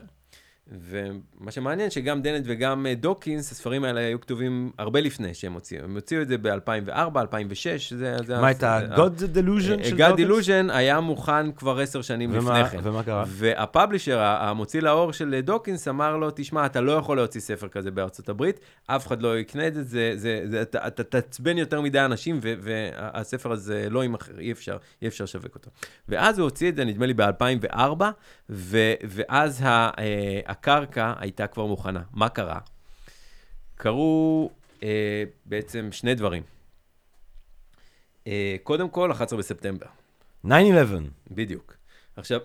ומה שמעניין, שגם דנט וגם אה, דוקינס, הספרים האלה היו כתובים הרבה לפני שהם הוציאו. הם הוציאו את זה ב-2004, 2006, זה... זה מה הייתה? זה- God Delusion של God דוקינס? Delusion היה מוכן כבר עשר שנים ומה- לפני כן. ומה קרה? וה publisher, המוציא לאור של דוקינס, אמר לו, תשמע, אתה לא יכול להוציא ספר כזה בארצות הברית, אף אחד לא יקנה את זה, זה, זה, זה אתה, אתה תעצבן יותר מדי אנשים, ו- והספר הזה לא יימכר, אי אפשר, אי אפשר לשווק אותו. ואז הוא הוציא את זה, נדמה לי, ב-2004, ו- ואז ה- אה, הקרקע הייתה כבר מוכנה. מה קרה? קרו אה, בעצם שני דברים. אה, קודם כל, 11 בספטמבר. 9-11. בדיוק. עכשיו,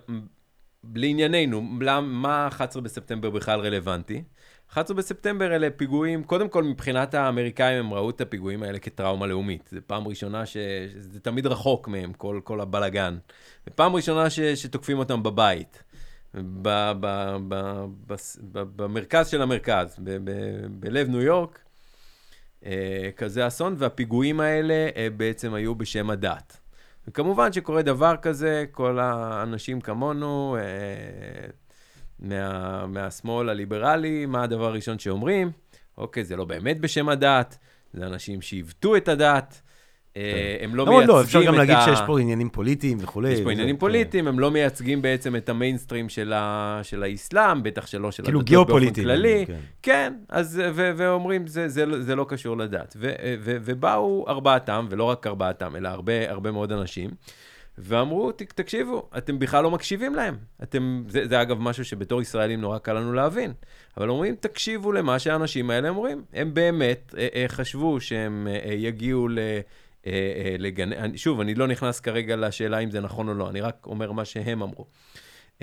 לענייננו, מה 11 בספטמבר בכלל רלוונטי? 11 בספטמבר אלה פיגועים, קודם כל מבחינת האמריקאים הם ראו את הפיגועים האלה כטראומה לאומית. זו פעם ראשונה ש... זה תמיד רחוק מהם, כל, כל הבלגן. ופעם ראשונה ש... שתוקפים אותם בבית. במרכז של המרכז. בלב ניו יורק. אה, כזה אסון, והפיגועים האלה אה, בעצם היו בשם הדת. וכמובן שקורה דבר כזה, כל האנשים כמונו, אה, מה, מהשמאל הליברלי, מה הדבר הראשון שאומרים? אוקיי, זה לא באמת בשם הדת, זה אנשים שעיוותו את הדת, הם לא מייצגים לא, את ה... אפשר גם להגיד שיש פה עניינים פוליטיים וכולי. יש פה עניינים כן. פוליטיים, הם לא מייצגים בעצם את המיינסטרים של, האסלאם, בטח שלא של כאילו הדתות באופן. כללי. כן. כן, ואומרים, זה, לא- לא קשור לדת. ובאו ארבעתם, ולא רק ארבעתם, אלא הרבה, מאוד אנשים, ואמרו, "ת- תקשיבו, אתם בכלל לא מקשיבים להם. אתם, זה, זה אגב משהו שבתור ישראלים נורא קל לנו להבין, אבל אומרים, תקשיבו למה שהאנשים האלה אומרים. הם באמת אה, אה, חשבו שהם אה, אה, יגיעו ל... אה, אה, לגן... אני- שוב, אני לא נכנס כרגע לשאלה אם זה נכון או לא, אני רק אומר מה שהם אמרו.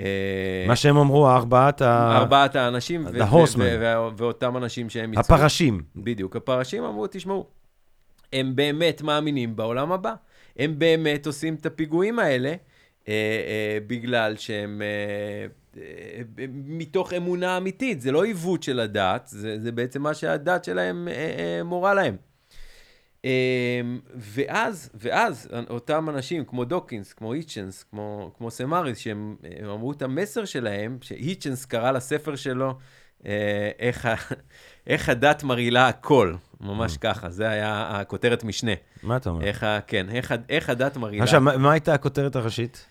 אה, מה שהם אמרו, ארבעת ה... ארבעת האנשים, The horsemen. ואותם אנשים שהם. הפרשים. בדיוק, הפרשים אמרו, תשמעו, הם באמת מאמינים בעולם הבא. הם באמת עושים את הפיגועים האלה, בגלל שהם... מתוך אמונה אמיתית, זה לא עיוות של הדת, זה, זה בעצם מה שהדת שלהם מורה להם. אה, ואז, ואז אותם אנשים כמו דוקינס, כמו היצ'נס, כמו, כמו סמאריס, שהם הם אמרו את המסר שלהם, שהיצ'נס קרא לספר שלו, אה, איך, איך הדת מרעילה הכל, ממש ככה, זה היה הכותרת משנה. מה אתה אומר? איך, כן, איך, איך הדת מרעילה. עכשיו, מה מה הייתה הכותרת הראשית?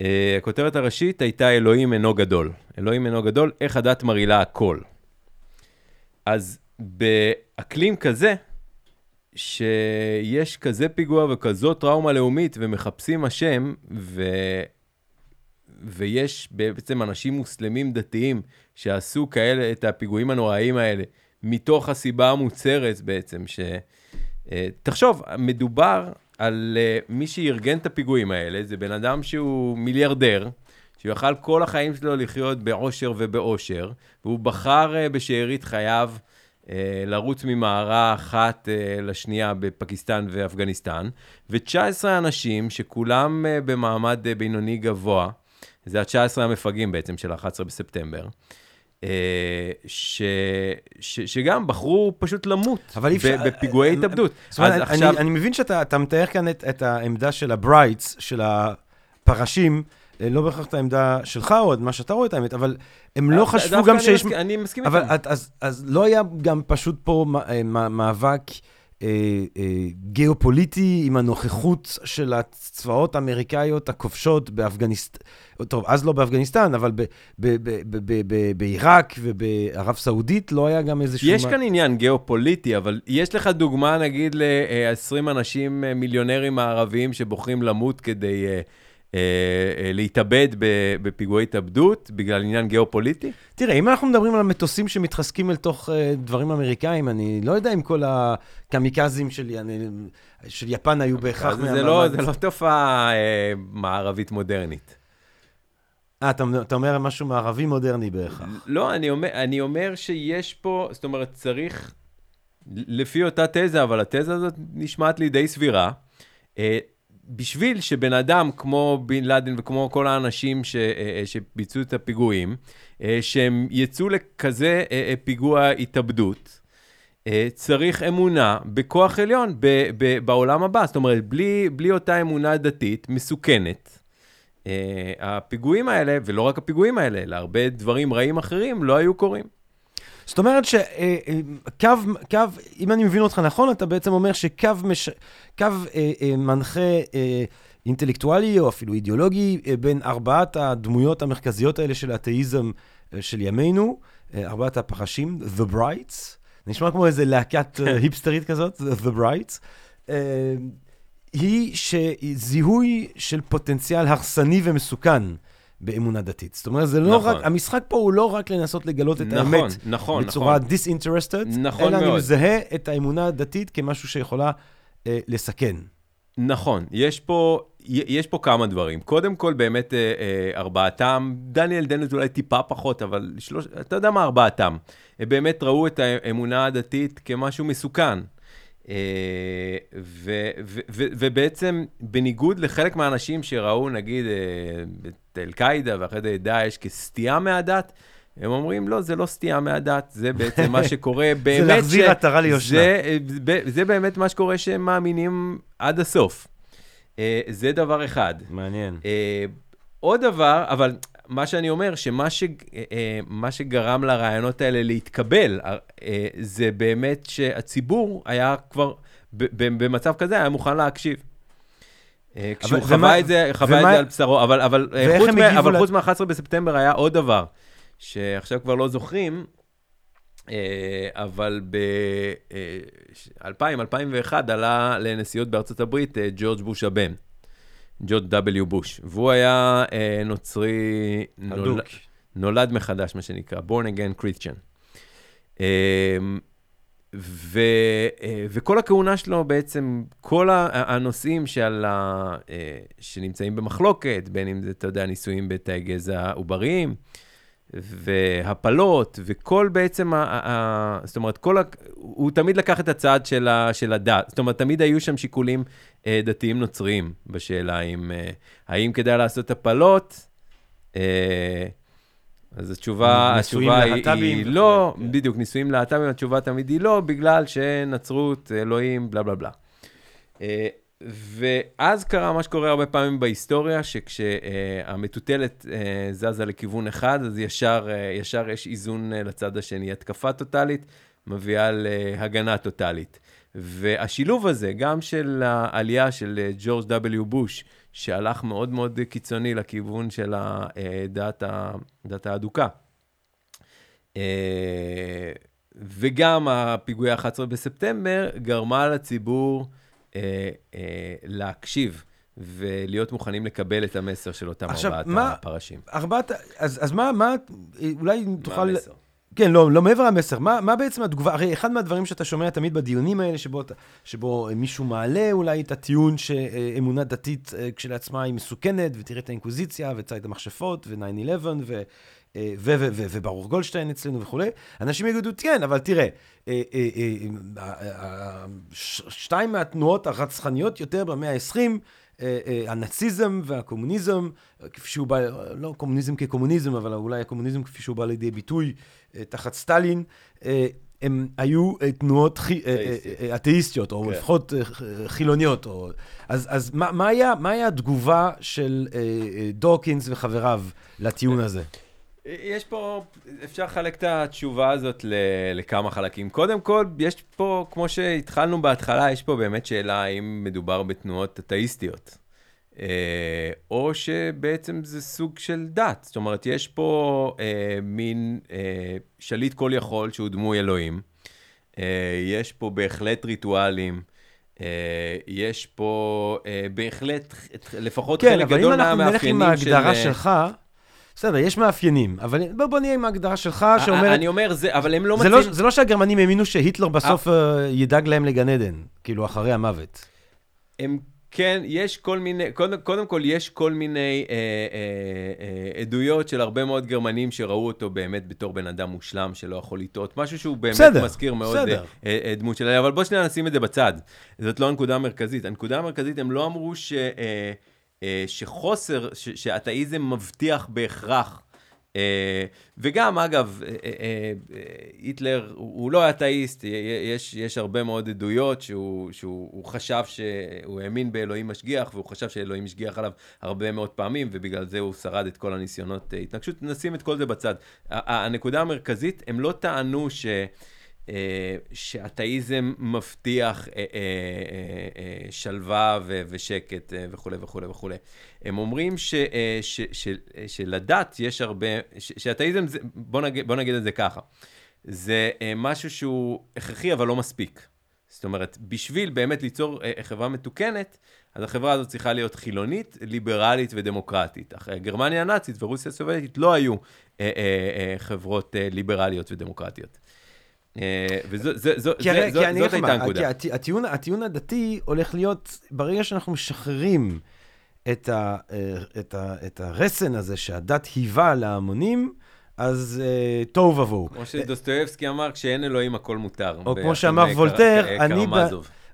אה, הכותרת הראשית הייתה אלוהים אינו גדול. אלוהים אינו גדול, איך הדת מרעילה הכל. אז באקלים כזה, שיש כזה פיגוע וכזאת טראומה לאומית ומחפשים אשם, ו... ויש בעצם אנשים מוסלמים דתיים שעשו כאלה, את הפיגועים הנוראיים האלה, מתוך הסיבה המוצהרת בעצם, ש... אה, תחשוב, מדובר על אה, מי שארגן את הפיגועים האלה, זה בן אדם שהוא מיליארדר, שהוא יכל כל החיים שלו לחיות בעושר ובאושר, והוא בחר אה, בשארית חייו לרוץ ממערה אחת אה, לשנייה בפקיסטן ואפגניסטן, ו-19 אנשים שכולם אה, במעמד אה, בינוני גבוה, זה ה-19 המפגעים בעצם של ה-11 בספטמבר, אה, ש, ש, שגם בחרו פשוט למות אבל אפשר- בפיגועי אה, התאבדות. זאת אומרת, אז אני, עכשיו, אני מבין שאתה אתה מתאר כאן את, את העמדה של הברייטס, של הפרשים, אה, לא בהכרח את העמדה שלך או את מה שאתה רואה את האמת, אבל הם לא חשבו גם שיש... אני מסכים איתם. את- אז, לא היה גם פשוט פה אה, מאבק אה, אה, גיאופוליטי עם הנוכחות של הצבאות האמריקאיות הכובשות באפגניסטן, טוב, אז לא באפגניסטן, אבל בעיראק ובערב סעודית לא היה גם איזשהו... יש כאן עניין גיאופוליטי, אבל יש לך דוגמה, נגיד, ל-20 אנשים מיליונרים הערביים שבוחרים למות כדי להתאבד ב- בפיגועי התאבדות בגלל עניין גיאופוליטי? תראה, אם אנחנו מדברים על המטוסים שמתחזקים אל תוך uh, דברים אמריקאים, אני לא יודע אם כל הקמיקזים של, אני, של יפן היו בהכרח אז זה לא, זה לא תופעה אה, מערבית מודרנית. אה, אתה, אתה אומר משהו מערבי מודרני בהכרח. לא, אני אומר, אני אומר שיש פה, זאת אומרת, צריך, לפי אותה תזה, אבל התזה הזאת נשמעת לי די סבירה, אה, בשביל שבן אדם כמו בן לאדן וכמו כל האנשים ש, אה, אה, שביצעו את הפיגועים, אה, שהם יצאו לכזה פיגוע התאבדות, צריך אמונה בכוח עליון ב, ב, בעולם הבא. זאת אומרת, בלי, בלי אותה אמונה דתית מסוכנת, הפיגועים האלה, ולא רק הפיגועים האלה, אלא הרבה דברים רעים אחרים, לא היו קורים. זאת אומרת שקו, קו, אם אני מבין אותך נכון, אתה בעצם אומר שקו מש, קו, אה, אה, מנחה אה, אינטלקטואלי או אפילו אידיאולוגי אה, בין ארבעת הדמויות המרכזיות האלה של האתאיזם אה, של ימינו, אה, ארבעת הפרשים, The Brights, נשמע כמו איזה להקת אה, היפסטרית כזאת, The Brights. אה, היא שזיהוי של פוטנציאל הרסני ומסוכן באמונה דתית. זאת אומרת, זה לא נכון. רק, המשחק פה הוא לא רק לנסות לגלות את נכון, האמת נכון, בצורה נכון. disinterested, נכון אלא אני מאוד. מזהה את האמונה הדתית כמשהו שיכולה אה, לסכן. נכון, יש פה, יש פה כמה דברים. קודם כל, באמת, אה, אה, ארבעתם, דניאל דנט אולי טיפה פחות, אבל שלוש, אתה יודע מה ארבעתם. הם באמת ראו את האמונה הדתית כמשהו מסוכן. אה, ו, ו, ו, ובעצם, בניגוד לחלק מהאנשים שראו, נגיד, אה, את אל-קאעידה ואחרי זה את דאעש כסטייה מהדת, הם אומרים, לא, זה לא סטייה מהדת, זה בעצם מה שקורה באמת. להחזיר ש- עטרה ליושנה. זה, אה, זה באמת מה שקורה שהם מאמינים עד הסוף. זה דבר אחד. מעניין. עוד דבר, אבל מה שאני אומר, שמה ש, אה, אה, מה שגרם לרעיונות האלה להתקבל, אה, זה באמת שהציבור היה כבר במצב כזה, היה מוכן להקשיב. כשהוא ומה- חווה את זה, חווה את ומה- זה על בשרו, אבל, אבל, חוץ, הגיבו אבל ל- חוץ מה-11 בספטמבר היה עוד דבר, שעכשיו כבר לא זוכרים, אבל ב-2000-2001 עלה לנשיאות בארצות הברית ג'ורג' בוש הבן, ג'ורג' W. בוש, והוא היה אה, נוצרי, נול. נולד מחדש, מה שנקרא, born again Christian. אה, ו, אה, וכל הכהונה שלו בעצם, כל הנושאים שעל ה, אה, שנמצאים במחלוקת, בין אם זה, אתה יודע, ניסויים בתאי גזע עובריים, והפלות, וכל בעצם, ה, ה, ה, זאת אומרת, כל ה, הוא תמיד לקח את הצד של, ה, של הדת. זאת אומרת, תמיד היו שם שיקולים אה, דתיים נוצריים בשאלה אם, אה, האם כדאי לעשות הפלות, אה, אז התשובה, התשובה היא, להט"בים היא לא, כן. בדיוק, נישואים להט"בים, התשובה תמיד היא לא, בגלל שנצרות, אלוהים, בלה בלה בלה. ואז קרה מה שקורה הרבה פעמים בהיסטוריה, שכשהמטוטלת אה, זזה לכיוון אחד, אז ישר, אה, ישר יש איזון אה, לצד השני. התקפה טוטאלית מביאה להגנה טוטאלית. והשילוב הזה, גם של העלייה של ג'ורג' W. בוש, שהלך מאוד מאוד קיצוני לכיוון של הדת, האדוקה, וגם הפיגועי ה-11 בספטמבר גרמה לציבור להקשיב ולהיות מוכנים לקבל את המסר של אותם עכשיו, ארבעת מה- הפרשים. ארבעת, אז, אז מה, מה, אולי מה תוכל... המסר? כן, לא, לא מעבר למסר. מה, מה בעצם התגובה? הרי אחד מהדברים שאתה שומע תמיד בדיונים האלה, שבו, שבו מישהו מעלה אולי את הטיעון שאמונה דתית אה, כשלעצמה היא מסוכנת, ותראה את האינקוויזיציה, וציד המכשפות, ו-9-11, ו... אה, וברוך גולדשטיין אצלנו וכולי, אנשים יגידו, כן, אבל תראה, אה, אה, שתיים מהתנועות הרצחניות יותר במאה ה-20, אה, אה, הנאציזם והקומוניזם, כפי שהוא בא, לא קומוניזם כקומוניזם, אבל אולי הקומוניזם כפי שהוא בא לידי ביטוי תחת סטלין, הם היו תנועות חי- אתאיסטיות. או כן. לפחות חילוניות. או... אז, אז מה, מה, היה, מה היה התגובה של דורקינס וחבריו לטיעון הזה? יש פה, אפשר לחלק את התשובה הזאת ל- לכמה חלקים. קודם כל, יש פה, כמו שהתחלנו בהתחלה, יש פה באמת שאלה האם מדובר בתנועות אתאיסטיות. אה, או שבעצם זה סוג של דת. זאת אומרת, יש פה אה, מין אה, שליט כל יכול שהוא דמוי אלוהים. אה, יש פה בהחלט ריטואלים. אה, יש פה אה, בהחלט, לפחות כן, חלק אבל אם גדול אנחנו נלך עם מהמאפיינים של... ההגדרה אה, שלך, בסדר, יש מאפיינים, אבל בוא, בוא נהיה עם ההגדרה שלך, אה, שאומרת... אני אומר, זה, אבל הם לא זה מציעים... לא, זה לא שהגרמנים האמינו שהיטלר בסוף אה, ידאג להם לגן עדן, כאילו, אחרי המוות. הם כן, יש כל מיני, קודם, קודם כל יש כל מיני אה, אה, אה, עדויות של הרבה מאוד גרמנים שראו אותו באמת בתור בן אדם מושלם שלא יכול לטעות, משהו שהוא באמת בסדר, מזכיר מאוד בסדר. אה, אה, דמות של... אבל בוא שנייה נשים את זה בצד, זאת לא הנקודה המרכזית. הנקודה המרכזית, הם לא אמרו ש, אה, אה, שחוסר, ש, שאתאיזם מבטיח בהכרח. אה, וגם, אגב, אה, אה, אה, היטלר הוא לא אתאיסט, יש, יש הרבה מאוד עדויות שהוא, שהוא הוא חשב שהוא האמין באלוהים משגיח, והוא חשב שאלוהים השגיח עליו הרבה מאוד פעמים, ובגלל זה הוא שרד את כל הניסיונות אה, התנגשות. נשים את כל זה בצד. הנקודה המרכזית, הם לא טענו ש... אה, שאתאיזם מבטיח אה, אה, שלווה ושקט וכולי וכולי וכולי. הם אומרים ש, ש, ש, שלדת יש הרבה, שאתאיזם, זה, בוא, נגיד, בוא נגיד את זה ככה, זה משהו שהוא הכרחי אבל לא מספיק. זאת אומרת, בשביל באמת ליצור חברה מתוקנת, אז החברה הזאת צריכה להיות חילונית, ליברלית ודמוקרטית. אך גרמניה הנאצית ורוסיה הסובייטית לא היו חברות ליברליות ודמוקרטיות. אה, וזאת הייתה הנקודה. כי הטי- הטיעון- הטיעון הדתי הולך להיות, ברגע שאנחנו משחררים את ה- אה, את ה- את הרסן הזה שהדת היווה להמונים, אז אה, תוהו ובוהו. כמו שדוסטויבסקי אמר, כשאין אלוהים הכל מותר. או כמו שאמר וולטר, אני.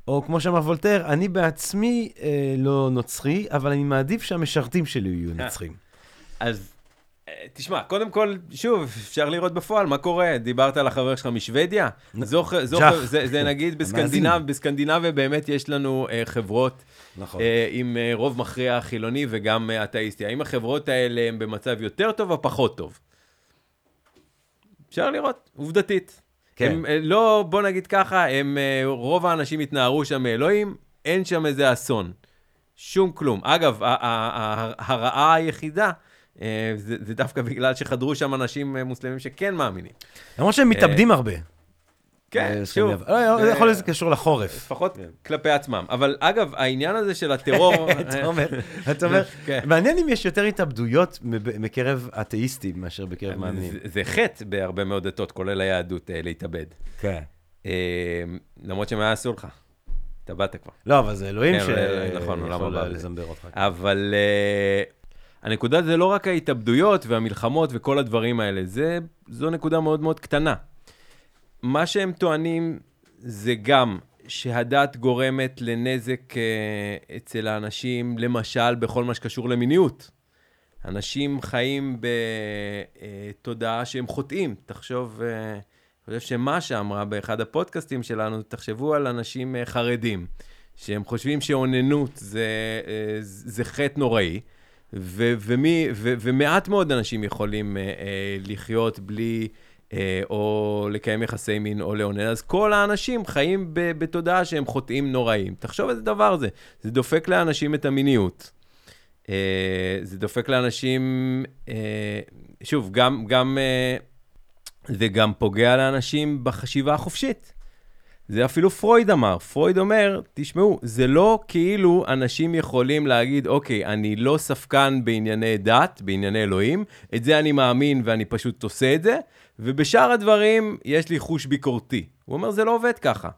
או כמו שאמר וולטר, אני בעצמי אה, לא נוצרי, אבל אני מעדיף שהמשרתים שלי יהיו נוצרים. אז תשמע, קודם כל, שוב, אפשר לראות בפועל מה קורה. דיברת על החבר שלך משוודיה? זו, ח- זו, ג'ח. ח- זה, זה נגיד בסקנדינב, בסקנדינביה באמת יש לנו אה, חברות נכון. אה, עם אה, רוב מכריע חילוני וגם אה, אתאיסטי. האם החברות האלה הן במצב יותר טוב או פחות טוב? אפשר לראות, עובדתית. כן. הם אה, לא, בוא נגיד ככה, הם, אה, רוב האנשים התנערו שם מאלוהים, אין שם איזה אסון. שום כלום. אגב, ה- ה- ה- הרעה היחידה, זה, זה דווקא בגלל שחדרו שם אנשים אה, מוסלמים שכן מאמינים. למרות שהם מתאבדים הרבה. כן, אה, שוב. זה- יכול להיות שזה קשור לחורף. לפחות כלפי עצמם. אבל אגב, העניין הזה של הטרור... אתה אומר, אתה אומר, כן. מעניין אם יש יותר התאבדויות מקרב אתאיסטים מאשר בקרב מאמינים. זה, חטא בהרבה מאוד דתות, כולל היהדות, אה, להתאבד. כן. אה, למרות שמה אסור לך. התאבדת כבר. לא, אבל זה אלוהים כן, אבל- נכון, עולם הבא. לזמבר אותך. אבל הנקודה זה לא רק ההתאבדויות והמלחמות וכל הדברים האלה, זה, זו נקודה מאוד מאוד קטנה. מה שהם טוענים זה גם שהדת גורמת לנזק uh, אצל האנשים, למשל בכל מה שקשור למיניות. אנשים חיים בתודעה שהם חוטאים. תחשוב, אה, אני חושב שמשה אמרה באחד הפודקאסטים שלנו, תחשבו על אנשים אה, חרדים, שהם חושבים שאוננות זה, אה, זה חטא נוראי, ו- ומי, ו- ומעט מאוד אנשים יכולים אה, אה, לחיות בלי... אה, או לקיים יחסי מין או לאונן, אז כל האנשים חיים ב- בתודעה שהם חוטאים נוראים. תחשוב איזה דבר זה. זה דופק לאנשים את המיניות. אה, זה דופק לאנשים, אה, שוב, גם, גם, אה, זה גם פוגע לאנשים בחשיבה החופשית. זה אפילו פרויד אמר. פרויד אומר, תשמעו, זה לא כאילו אנשים יכולים להגיד, אוקיי, אני לא ספקן בענייני דת, בענייני אלוהים, את זה אני מאמין ואני פשוט עושה את זה, ובשאר הדברים יש לי חוש ביקורתי. הוא אומר, זה לא עובד ככה.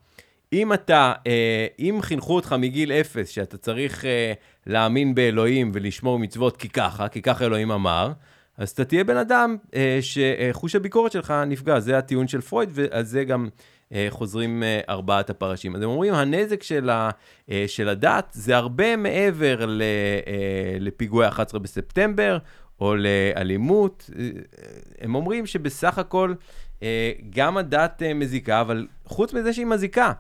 אם אתה, אה, אם חינכו אותך מגיל אפס שאתה צריך אה, להאמין באלוהים ולשמור מצוות כי ככה, כי ככה אלוהים אמר, אז אתה תהיה בן אדם אה, שחוש הביקורת שלך נפגע. זה הטיעון של פרויד, ועל זה גם אה, חוזרים אה, ארבעת הפרשים. אז הם אומרים, הנזק של, ה, אה, של הדת זה הרבה מעבר אה, לפיגועי 11 בספטמבר, או לאלימות. אה, הם אומרים שבסך הכל אה, גם הדת אה, מזיקה, אבל חוץ מזה שהיא מזיקה,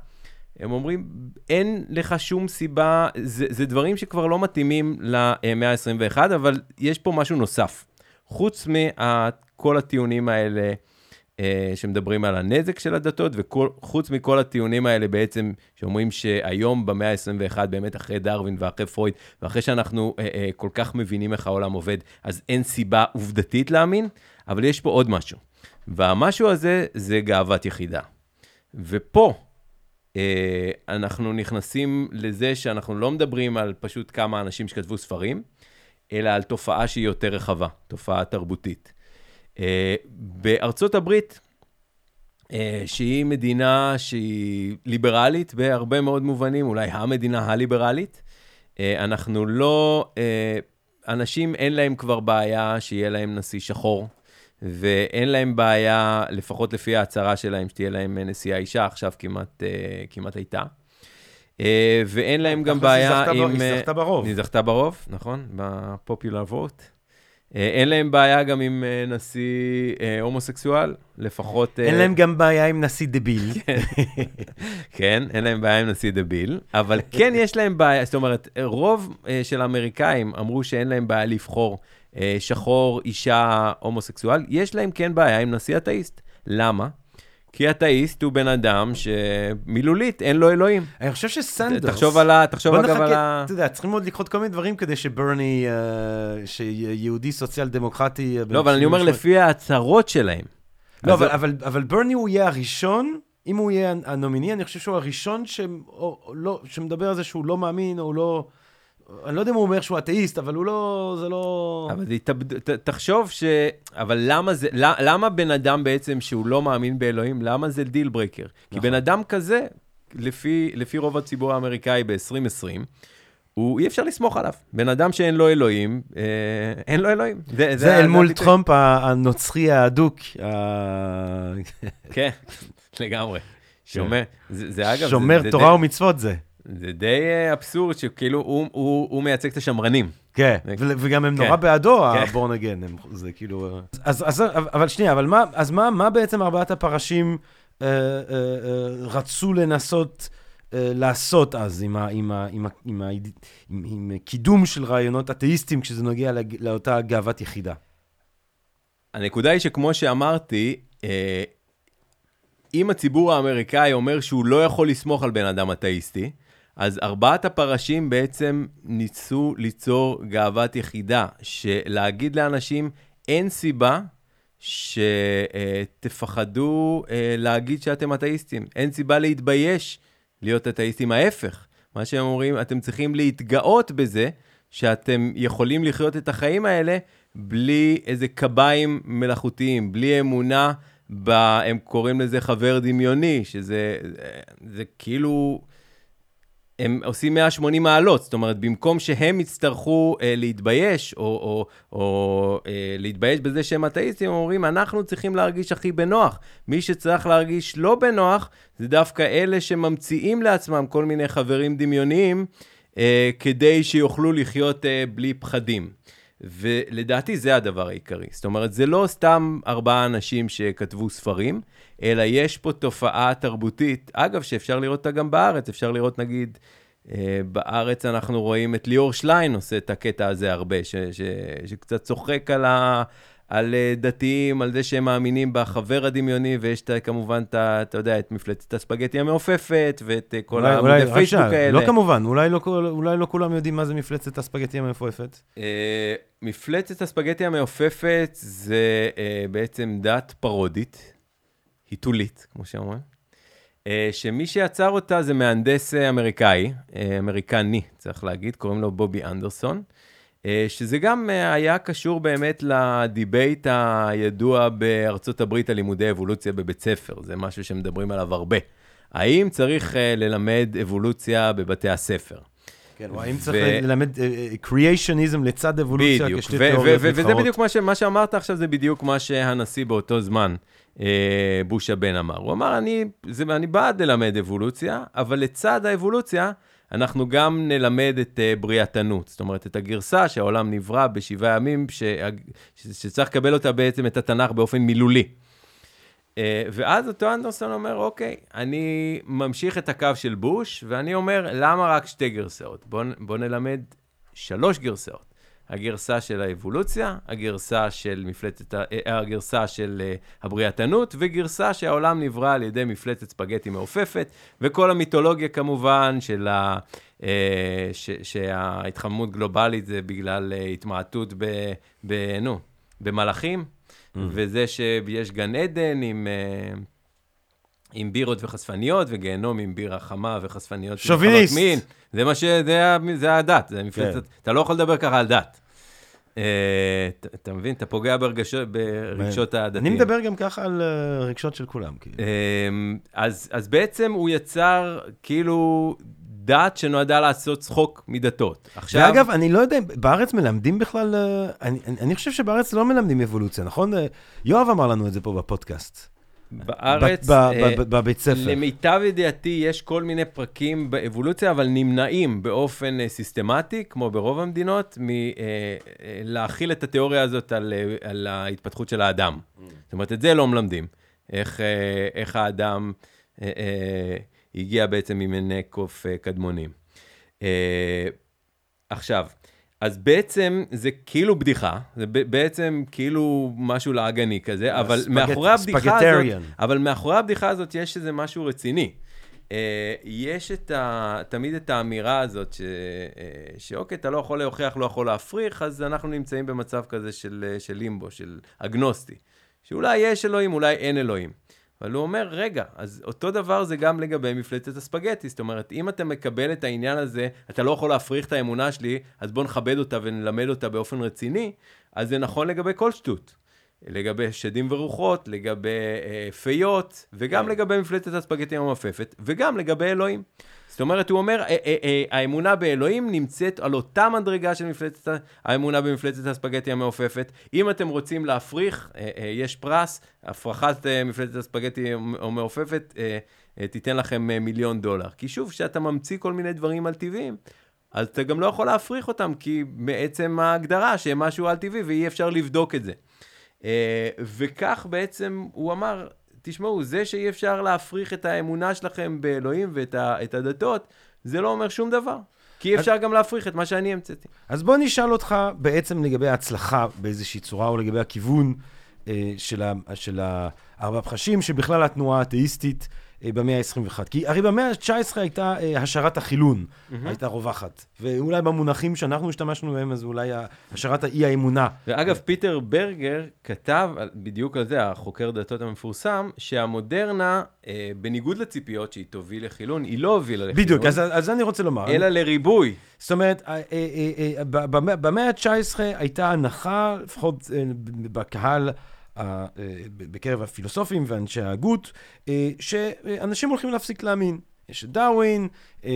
הם אומרים, אין לך שום סיבה, זה, זה דברים שכבר לא מתאימים למאה ה-21, אבל יש פה משהו נוסף. חוץ מכל הטיעונים האלה אה, שמדברים על הנזק של הדתות, וחוץ מכל הטיעונים האלה בעצם, שאומרים שהיום במאה ה-21, באמת אחרי דרווין ואחרי פרויד, ואחרי שאנחנו אה, אה, כל כך מבינים איך העולם עובד, אז אין סיבה עובדתית להאמין, אבל יש פה עוד משהו. והמשהו הזה זה גאוות יחידה. ופה, אה, אנחנו נכנסים לזה שאנחנו לא מדברים על פשוט כמה אנשים שכתבו ספרים, אלא על תופעה שהיא יותר רחבה, תופעה תרבותית. אה, בארצות הברית, אה, שהיא מדינה שהיא ליברלית בהרבה מאוד מובנים, אולי המדינה הליברלית, אנחנו לא, אנשים אין להם כבר בעיה שיהיה להם נשיא שחור, ואין להם בעיה, לפחות לפי ההצהרה שלהם, שתהיה להם נשיאה אישה, עכשיו כמעט, כמעט הייתה. ואין להם גם בעיה עם... היא זכתה ברוב. היא זכתה ברוב, נכון? בפופולר ווט. אין להם בעיה גם עם נשיא הומוסקסואל, לפחות... אין להם גם בעיה עם נשיא דביל. כן, אין להם בעיה עם נשיא דביל, אבל כן יש להם בעיה, זאת אומרת, רוב של האמריקאים אמרו שאין להם בעיה לבחור שחור, אישה, הומוסקסואל, יש להם כן בעיה עם נשיא אתאיסט. למה? כי אתאיסט הוא בן אדם שמילולית אין לו אלוהים. אני חושב שסנדרס... תחשוב על ה... תחשוב אגב על ה... אתה יודע, צריכים עוד לקרות כל מיני דברים כדי שברני, שיהודי סוציאל דמוקרטי... לא, אבל אני אומר לפי ההצהרות שלהם. לא, אבל ברני הוא יהיה הראשון, אם הוא יהיה ה nominee, אני חושב שהוא הראשון שמדבר על זה שהוא לא מאמין, או לא... אני לא יודע אם הוא אומר שהוא אתאיסט, אבל הוא לא, זה לא... אבל התאבד... ת, תחשוב ש... אבל למה זה, למה בן אדם בעצם שהוא לא מאמין באלוהים, למה זה deal breaker? נכון. כי בן אדם כזה, לפי, לפי רוב הציבור האמריקאי ב-2020, הוא, אי אפשר לסמוך עליו. בן אדם שאין לו אלוהים, אה, אין לו אלוהים. זה, זה, זה אל מול טראמפ הנוצרי האדוק. כן, לגמרי. שומר, זה, זה אגב... שומר זה, תורה זה ומצוות זה. זה די אה, אבסורד שכאילו הוא, הוא, הוא מייצג את השמרנים. כן, ו- וגם הם נורא כן. בעדו, כן. הבורן אגן, זה כאילו... אז, אז, אבל שנייה, אבל מה, אז מה, מה בעצם ארבעת הפרשים אה, אה, אה, רצו לנסות אה, לעשות אז עם, ה, עם, ה, עם, ה, עם, ה, עם, עם, עם קידום של רעיונות אתאיסטיים כשזה נוגע לא, לאותה גאוות יחידה? הנקודה היא שכמו שאמרתי, אה, אם הציבור האמריקאי אומר שהוא לא יכול לסמוך על בן אדם אתאיסטי, אז ארבעת הפרשים בעצם ניסו ליצור גאוות יחידה, שלהגיד לאנשים, אין סיבה שתפחדו אה, להגיד שאתם אתאיסטים. אין סיבה להתבייש להיות אתאיסטים. ההפך, מה שהם אומרים, אתם צריכים להתגאות בזה שאתם יכולים לחיות את החיים האלה בלי איזה קביים מלאכותיים, בלי אמונה, ב, הם קוראים לזה חבר דמיוני, שזה זה כאילו... הם עושים 180 מעלות, זאת אומרת, במקום שהם יצטרכו אה, להתבייש, או, או, או אה, להתבייש בזה שהם אתאיסטים, הם אומרים, אנחנו צריכים להרגיש הכי בנוח. מי שצריך להרגיש לא בנוח, זה דווקא אלה שממציאים לעצמם כל מיני חברים דמיוניים, אה, כדי שיוכלו לחיות אה, בלי פחדים. ולדעתי זה הדבר העיקרי. זאת אומרת, זה לא סתם ארבעה אנשים שכתבו ספרים, אלא יש פה תופעה תרבותית, אגב, שאפשר לראות אותה גם בארץ, אפשר לראות נגיד, אה, בארץ אנחנו רואים את ליאור שליין עושה את הקטע הזה הרבה, ש, ש, שקצת צוחק על, ה, על אה, דתיים, על זה שהם מאמינים בחבר הדמיוני, ויש את, כמובן, את, אתה יודע, את מפלצת הספגטי המעופפת, ואת אה, כל העמודי פייסבוק האלה. לא כמובן, אולי לא, אולי לא כולם יודעים מה זה מפלצת הספגטי המעופפת. מפלצת הספגטי המעופפת זה בעצם דת פרודית. היתולית, כמו שאומרים, אה, שמי שיצר אותה זה מהנדס אה, אמריקאי, אה, אמריקני, צריך להגיד, קוראים לו בובי אנדרסון, שזה גם היה קשור באמת לדיבייט הידוע בארצות הברית על לימודי אבולוציה בבית ספר, זה משהו שמדברים עליו הרבה. האם צריך ללמד אבולוציה בבתי הספר? כן, או האם צריך ללמד קריאיישניזם לצד אבולוציה כשתי תיאוריות נבחרות. וזה בדיוק מה שאמרת עכשיו, זה בדיוק מה שהנשיא באותו זמן אה, בוש הבן אמר. הוא אמר, אני, זה, אני בעד ללמד אבולוציה, אבל לצד האבולוציה, אנחנו גם נלמד את uh, בריאתנות, זאת אומרת, את הגרסה שהעולם נברא בשבעה ימים, ש... שצריך לקבל אותה בעצם, את התנ"ך, באופן מילולי. Uh, ואז אותו אנדרסון אומר, אוקיי, אני ממשיך את הקו של בוש, ואני אומר, למה רק שתי גרסאות? בואו בוא נלמד שלוש גרסאות. הגרסה של האבולוציה, הגרסה של מפלצת, אה, הגרסה של אה, הבריאתנות, וגרסה שהעולם נברא על ידי מפלצת ספגטי מעופפת, וכל המיתולוגיה כמובן של ה... אה, ש, שההתחממות גלובלית זה בגלל התמעטות ב... ב נו, במלאכים, mm. וזה שיש גן עדן עם... עם בירות וחשפניות, וגיהנום עם בירה חמה וחשפניות. שוביניסט. מין. זה מה ש... זה, זה הדת, זה מפלצת... כן. אתה לא יכול לדבר ככה על דת. Uh, אתה מבין? אתה פוגע ברגשות, ברגשות הדתיים. אני מדבר גם ככה על uh, רגשות של כולם. כאילו. Uh, אז, אז בעצם הוא יצר כאילו דת שנועדה לעשות צחוק מדתות. עכשיו... ואגב, אני לא יודע, בארץ מלמדים בכלל, אני, אני, אני חושב שבארץ לא מלמדים אבולוציה, נכון? יואב אמר לנו את זה פה בפודקאסט. בארץ, אה, בבית ספר. למיטב ידיעתי, יש כל מיני פרקים באבולוציה, אבל נמנעים באופן אה, סיסטמטי, כמו ברוב המדינות, מלהכיל אה, את התיאוריה הזאת על, על ההתפתחות של האדם. Mm. זאת אומרת, את זה לא מלמדים. איך, איך האדם הגיע בעצם ממיני קוף קדמונים. עכשיו, אז בעצם זה כאילו בדיחה, זה בעצם כאילו משהו לעגני כזה, אבל מאחורי הבדיחה הזאת, אבל מאחורי הבדיחה הזאת יש איזה משהו רציני. Uh, יש את ה, תמיד את האמירה הזאת, ש, uh, שאוקיי, אתה לא יכול להוכיח, לא יכול להפריך, אז אנחנו נמצאים במצב כזה של, של לימבו, של אגנוסטי. שאולי יש אלוהים, אולי אין אלוהים. אבל הוא אומר, רגע, אז אותו דבר זה גם לגבי מפלצת הספגטי. זאת אומרת, אם אתה מקבל את העניין הזה, אתה לא יכול להפריך את האמונה שלי, אז בוא נכבד אותה ונלמד אותה באופן רציני, אז זה נכון לגבי כל שטות. לגבי שדים ורוחות, לגבי אה, פיות, וגם. לגבי מפלצת הספגטי המעופפת, וגם לגבי אלוהים. זאת אומרת, הוא אומר, אה, אה, אה, האמונה באלוהים נמצאת על אותה מדרגה של מפלצת, האמונה במפלצת הספגטי המעופפת. אם אתם רוצים להפריך, יש פרס, הפרחת מפלצת הספגטי המעופפת תיתן לכם מיליון דולר. כי שוב, כשאתה ממציא כל מיני דברים על טבעיים, אז אתה גם לא יכול להפריך אותם, כי בעצם ההגדרה שהם משהו על טבעי ואי אפשר לבדוק את זה. וכך בעצם הוא אמר, תשמעו, זה שאי אפשר להפריך את האמונה שלכם באלוהים ואת ה, את הדתות, זה לא אומר שום דבר. כי אי אפשר אז... גם להפריך את מה שאני המצאתי. אז בוא נשאל אותך בעצם לגבי ההצלחה באיזושהי צורה, או לגבי הכיוון אה, של, ה, של הארבע פחשים, שבכלל התנועה האתאיסטית במאה ה-21. כי הרי במאה ה-19 הייתה אה, השערת החילון, mm-hmm. הייתה רווחת. ואולי במונחים שאנחנו השתמשנו בהם, אז אולי השערת האי-האמונה. ואגב, פיטר ברגר כתב בדיוק על זה, החוקר דתות המפורסם, שהמודרנה, אה, בניגוד לציפיות שהיא תוביל לחילון, היא לא הובילה לחילון. בדיוק, אז, אז אני רוצה לומר. אלא לריבוי. זאת אומרת, במאה ה-19 הייתה הנחה, לפחות בקהל, אה, בקרב הפילוסופים ואנשי ההגות, אה, שאנשים הולכים להפסיק להאמין. יש את דרווין, אה,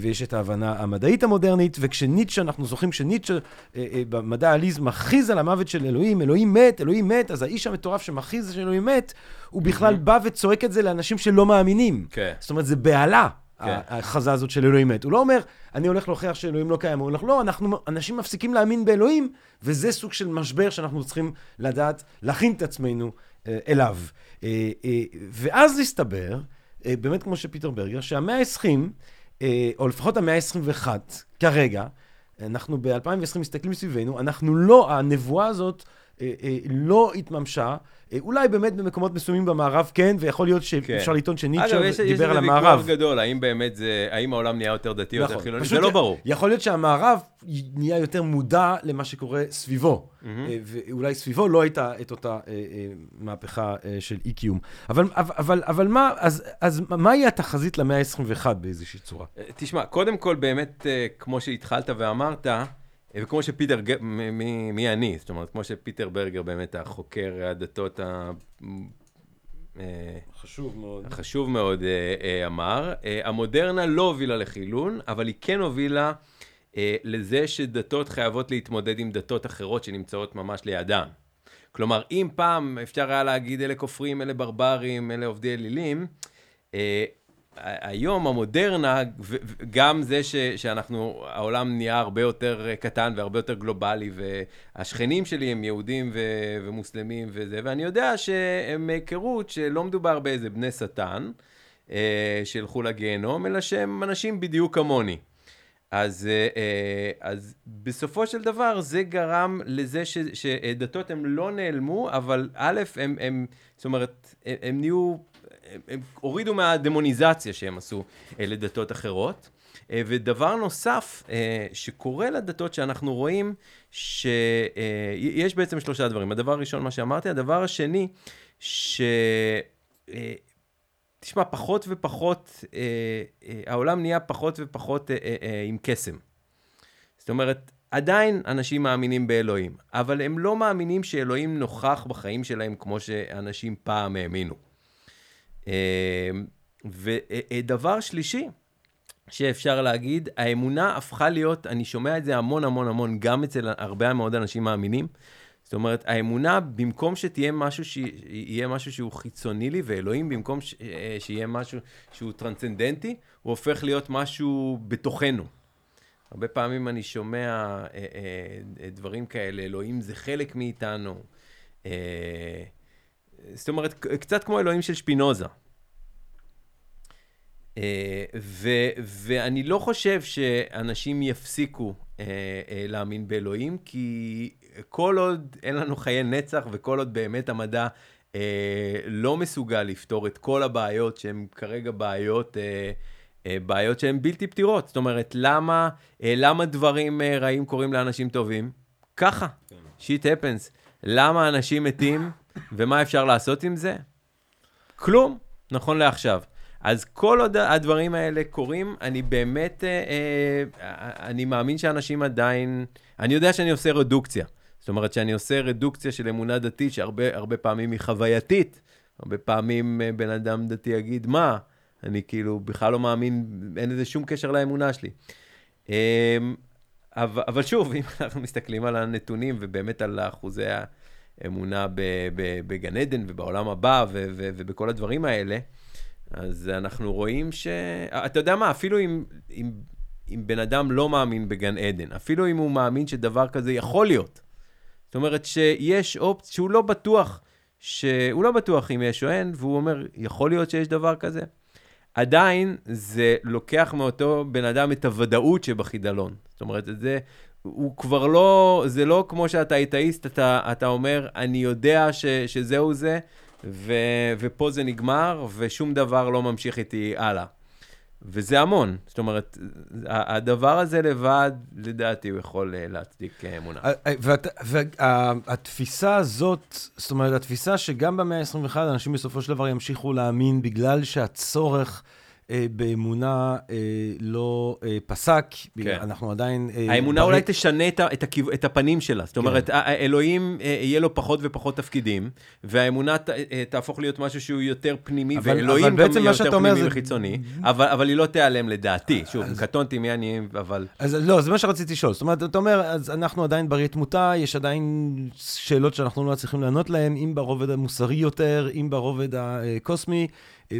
ויש את ההבנה המדעית המודרנית, וכשניטשה, אנחנו זוכרים שניטשה במדע העליז מכריז על המוות של אלוהים, אלוהים מת, אלוהים מת, אז האיש המטורף שמכריז שאלוהים מת, הוא בכלל בא וצועק את זה לאנשים שלא מאמינים. כן. זאת אומרת, זה בהלה. כן. ההכרזה הזאת של אלוהים מת. הוא לא אומר, אני הולך להוכיח שאלוהים לא קיים, הוא אומר, לא, אנחנו, אנשים מפסיקים להאמין באלוהים, וזה סוג של משבר שאנחנו צריכים לדעת, להכין את עצמנו אה, אליו. אה, אה, ואז הסתבר, אה, באמת כמו שפיטר ברגר, שהמאה ה-20, אה, או לפחות המאה ה-21, כרגע, אנחנו ב-2020 מסתכלים סביבנו, אנחנו לא, הנבואה הזאת לא התממשה. אה, אולי באמת במקומות מסוימים במערב כן, ויכול להיות שאפשר כן. לטעון שניטשה דיבר על המערב. אגב, יש איזה ויכוח גדדול, האם באמת זה, האם העולם נהיה יותר דתי או יותר נכון. חילוני, זה לא ברור. יכול להיות שהמערב נהיה יותר מודע למה שקורה סביבו, ואולי סביבו לא הייתה את אותה מהפכה של אי-קיום. אבל, אבל, אבל מה, אז, אז מהי התחזית למאה ה-21 באיזושהי צורה? תשמע, קודם כל באמת, כמו שהתחלת ואמרת, וכמו שפיטר, מי, מי אני? זאת אומרת, כמו שפיטר ברגר באמת החוקר הדתות ה... אה, חשוב מאוד. חשוב מאוד אה, אה, אמר. המודרנה לא הובילה לחילון, אבל היא כן הובילה לזה שדתות חייבות להתמודד עם דתות אחרות שנמצאות ממש לידן. כלומר, אם פעם אפשר היה להגיד אלה כופרים, אלה ברברים, אלה עובדי אלילים, היום המודרנה, וגם זה ש, שאנחנו, העולם נהיה הרבה יותר קטן והרבה יותר גלובלי, והשכנים שלי הם יהודים ו, ומוסלמים וזה, ואני יודע שהם מהיכרות שלא מדובר באיזה בני שטן, אה, שילכו לגיהנום, אלא שהם אנשים בדיוק כמוני. אז, אה, אה, אז בסופו של דבר זה גרם לזה ש, שדתות הם לא נעלמו, אבל א', הם, הם זאת אומרת, הם, הם נהיו, הם, הם הורידו מהדמוניזציה שהם עשו לדתות אחרות. ודבר נוסף שקורה לדתות שאנחנו רואים, שיש בעצם שלושה דברים. הדבר הראשון, מה שאמרתי, הדבר השני, ש... תשמע, פחות ופחות, אה, אה, העולם נהיה פחות ופחות אה, אה, אה, עם קסם. זאת אומרת, עדיין אנשים מאמינים באלוהים, אבל הם לא מאמינים שאלוהים נוכח בחיים שלהם כמו שאנשים פעם האמינו. אה, ודבר שלישי שאפשר להגיד, האמונה הפכה להיות, אני שומע את זה המון המון המון, גם אצל הרבה מאוד אנשים מאמינים, זאת אומרת, האמונה, במקום שתהיה משהו, שיהיה משהו שהוא חיצוני לי, ואלוהים, במקום ש... אה, שיהיה משהו שהוא טרנסצנדנטי, הוא הופך להיות משהו בתוכנו. הרבה פעמים אני שומע אה, אה, דברים כאלה, אלוהים זה חלק מאיתנו. אה, זאת אומרת, קצת כמו אלוהים של שפינוזה. אה, ו, ואני לא חושב שאנשים יפסיקו אה, אה, להאמין באלוהים, כי כל עוד אין לנו חיי נצח וכל עוד באמת המדע לא מסוגל לפתור את כל הבעיות שהן כרגע בעיות, בעיות שהן בלתי פתירות. זאת אומרת, למה, למה דברים רעים קורים לאנשים טובים? ככה, שיט הפנס. למה אנשים מתים ומה אפשר לעשות עם זה? כלום, נכון לעכשיו. אז כל עוד הדברים האלה קורים, אני באמת, אה, אה, אני מאמין שאנשים עדיין, אני יודע שאני עושה רדוקציה. זאת אומרת שאני עושה רדוקציה של אמונה דתית, שהרבה פעמים היא חווייתית. הרבה פעמים אה, בן אדם דתי יגיד, מה? אני כאילו בכלל לא מאמין, אין לזה שום קשר לאמונה שלי. אמ, אבל, אבל שוב, אם אנחנו מסתכלים על הנתונים ובאמת על אחוזי האמונה בגן עדן ובעולם הבא ובכל הדברים האלה, אז אנחנו רואים ש... אתה יודע מה, אפילו אם, אם, אם בן אדם לא מאמין בגן עדן, אפילו אם הוא מאמין שדבר כזה יכול להיות, זאת אומרת שיש אופציה שהוא לא בטוח, שהוא לא בטוח אם יש או אין, והוא אומר, יכול להיות שיש דבר כזה. עדיין זה לוקח מאותו בן אדם את הוודאות שבחידלון. זאת אומרת, זה, הוא כבר לא, זה לא כמו שאתה אתאיסט, אתה, אתה אומר, אני יודע ש, שזהו זה, ו, ופה זה נגמר, ושום דבר לא ממשיך איתי הלאה. וזה המון. זאת אומרת, הדבר הזה לבד, לדעתי, הוא יכול אה, להצדיק אה, אמונה. והתפיסה הזאת, זאת אומרת, התפיסה שגם במאה ה-21 אנשים בסופו של דבר ימשיכו להאמין בגלל שהצורך... אה, באמונה אה, לא אה, פסק, כן. אנחנו עדיין... האמונה אולי תשנה את, את, הכיו, את הפנים שלה. זאת אומרת, כן. אלוהים יהיה לו פחות ופחות תפקידים, והאמונה תהפוך להיות משהו שהוא יותר פנימי, אבל, ואלוהים אבל גם יהיה יותר פנימי זה... וחיצוני, אבל, אבל היא לא תיעלם לדעתי. שוב, אז... קטונתי מי אני, אבל... אז לא, זה מה שרציתי לשאול. זאת אומרת, אתה אומר, אז אנחנו עדיין ברי תמותה, יש עדיין שאלות שאנחנו לא צריכים לענות להן, אם ברובד המוסרי יותר, אם ברובד הקוסמי.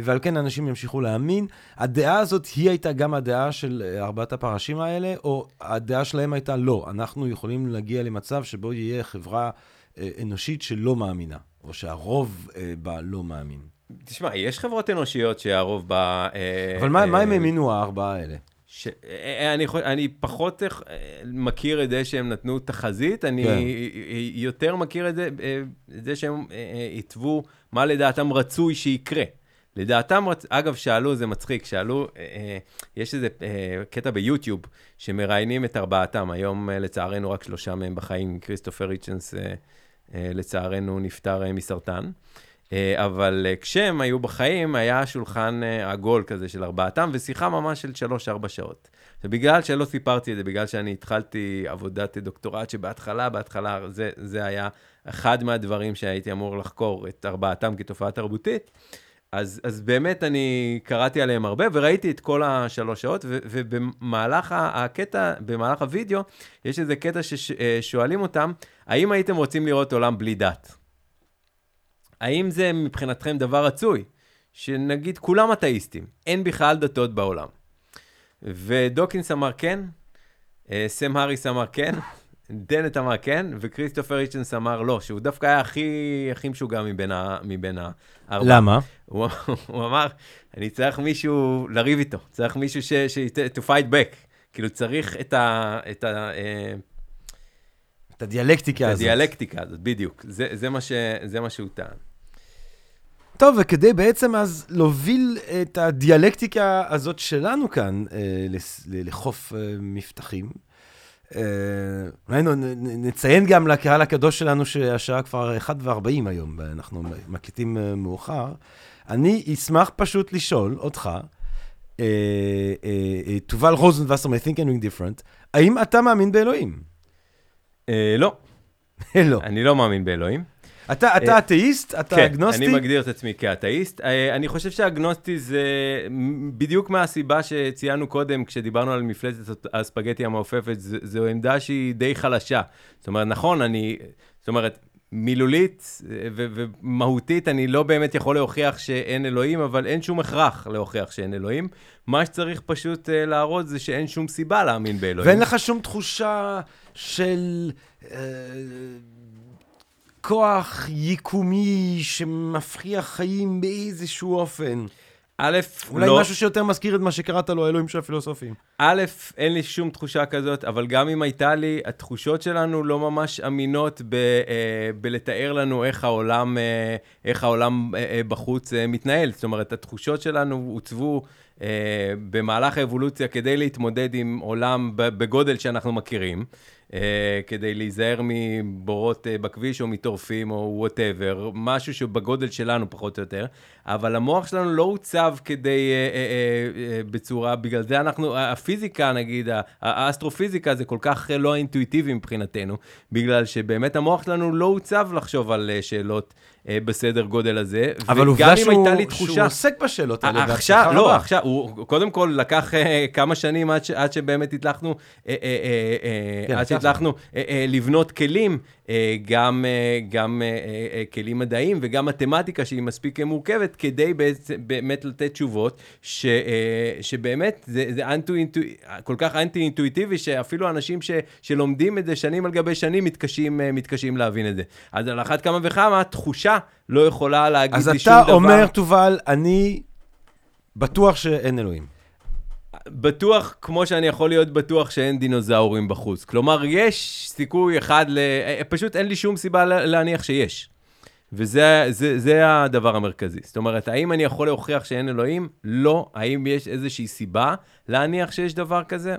ועל כן אנשים ימשיכו להאמין. הדעה הזאת, היא הייתה גם הדעה של אה, ארבעת הפרשים האלה, או הדעה שלהם הייתה לא, אנחנו יכולים להגיע למצב שבו יהיה חברה אה, אנושית שלא מאמינה, או שהרוב אה, בה לא מאמין. תשמע, יש חברות אנושיות שהרוב בה... אבל מה, מה הם האמינו הארבעה האלה? ש... אני, אני פחות מכיר את זה שהם נתנו תחזית, אני כן. יותר מכיר את זה, את זה שהם התוו מה לדעתם רצוי שיקרה. לדעתם, אגב, שאלו, זה מצחיק, שאלו, אה, אה, יש איזה אה, קטע ביוטיוב שמראיינים את ארבעתם, היום אה, לצערנו רק שלושה מהם בחיים, כריסטופר ריצ'נס אה, אה, לצערנו נפטר אה, מסרטן. אה, אבל אה, כשהם היו בחיים, היה שולחן אה, עגול כזה של ארבעתם, ושיחה ממש של שלוש-ארבע שעות. ובגלל שלא סיפרתי את זה, בגלל שאני התחלתי עבודת דוקטורט, שבהתחלה, בהתחלה, זה, זה היה אחד מהדברים שהייתי אמור לחקור את ארבעתם כתופעה תרבותית. אז, אז באמת אני קראתי עליהם הרבה וראיתי את כל השלוש שעות, ו, ובמהלך הקטע, במהלך הוידאו, יש איזה קטע ששואלים אותם, האם הייתם רוצים לראות עולם בלי דת? האם זה מבחינתכם דבר רצוי? שנגיד כולם אתאיסטים, אין בכלל דתות בעולם. ודוקינס אמר כן, אה, סם האריס אמר כן, דנט אמר כן, וכריסטופר ריצ'נס אמר לא, שהוא דווקא היה הכי, הכי משוגע מבין, ה, מבין הארבעה. למה? הוא, הוא אמר, אני צריך מישהו לריב איתו, צריך מישהו ש... ש to fight back. כאילו צריך את ה... את ה אה, את הדיאלקטיקה את הזאת. הדיאלקטיקה הזאת, בדיוק. זה, זה, מה ש, זה מה שהוא טען. טוב, וכדי בעצם אז להוביל את הדיאלקטיקה הזאת שלנו כאן אה, לחוף אה, מבטחים, אולי נ- נציין גם לקהל הקדוש שלנו שהשעה כבר 1 ו-40 היום, ואנחנו מקליטים אה, מאוחר. אני אשמח פשוט לשאול אותך, אה, אה, אה, תובל רוזנבסר מ-Think and Ring Different, האם אתה מאמין באלוהים? אה, לא, לא. אני לא מאמין באלוהים. אתה אתה אתאיסט? אתה כן, אגנוסטי? אני מגדיר את עצמי כאתאיסט. אה, אני חושב שהאגנוסטי זה בדיוק מהסיבה שציינו קודם, כשדיברנו על מפלצת הספגטי המעופפת, זו עמדה שהיא די חלשה. זאת אומרת, נכון, אני... זאת אומרת, מילולית אה, ומהותית, אני לא באמת יכול להוכיח שאין אלוהים, אבל אין שום הכרח להוכיח שאין אלוהים. מה שצריך פשוט אה, להראות זה שאין שום סיבה להאמין באלוהים. ואין לך שום תחושה של אה, כוח יקומי שמפריע חיים באיזשהו אופן. א', אולי לא, משהו שיותר מזכיר את מה שקראת לו האלוהים של הפילוסופים. א', אין לי שום תחושה כזאת, אבל גם אם הייתה לי, התחושות שלנו לא ממש אמינות ב, אה, בלתאר לנו איך העולם, אה, איך העולם אה, אה, בחוץ אה, מתנהל. זאת אומרת, התחושות שלנו עוצבו אה, במהלך האבולוציה כדי להתמודד עם עולם בגודל שאנחנו מכירים. Uh, כדי להיזהר מבורות uh, בכביש או מטורפים או וואטאבר, משהו שבגודל שלנו פחות או יותר, אבל המוח שלנו לא עוצב כדי, uh, בצורה, בגלל זה אנחנו, הפיזיקה נגיד, האסטרופיזיקה זה כל כך לא אינטואיטיבי מבחינתנו, בגלל שבאמת המוח שלנו לא עוצב לחשוב על שאלות בסדר גודל הזה, אבל עובדה שהוא הייתה לי שהוא תחושה... עוסק בשאלות האלה, עכשיו, בהצלחה לא, רבה. עכשיו, הוא קודם כל לקח אה, כמה שנים עד, ש, עד שבאמת הצלחנו, אה, אה, אה, אה, כן, עד שהצלחנו אה, אה, לבנות כלים, אה, גם, אה, גם אה, אה, אה, כלים מדעיים וגם מתמטיקה שהיא מספיק מורכבת, כדי באמת לתת תשובות, ש, שבאמת זה, זה אנטו, אינטו, כל כך אנטי-אינטואיטיבי, שאפילו אנשים ש, שלומדים את זה שנים על גבי שנים מתקשים, מתקשים להבין את זה. אז על אחת כמה וכמה, תחושה לא יכולה להגיד אז לי שום אתה דבר. אומר, תובל, אני בטוח שאין אלוהים. בטוח, כמו שאני יכול להיות בטוח שאין דינוזאורים בחוץ. כלומר, יש סיכוי אחד ל... אה, פשוט אין לי שום סיבה לה- להניח שיש. וזה זה, זה הדבר המרכזי. זאת אומרת, האם אני יכול להוכיח שאין אלוהים? לא. האם יש איזושהי סיבה להניח שיש דבר כזה?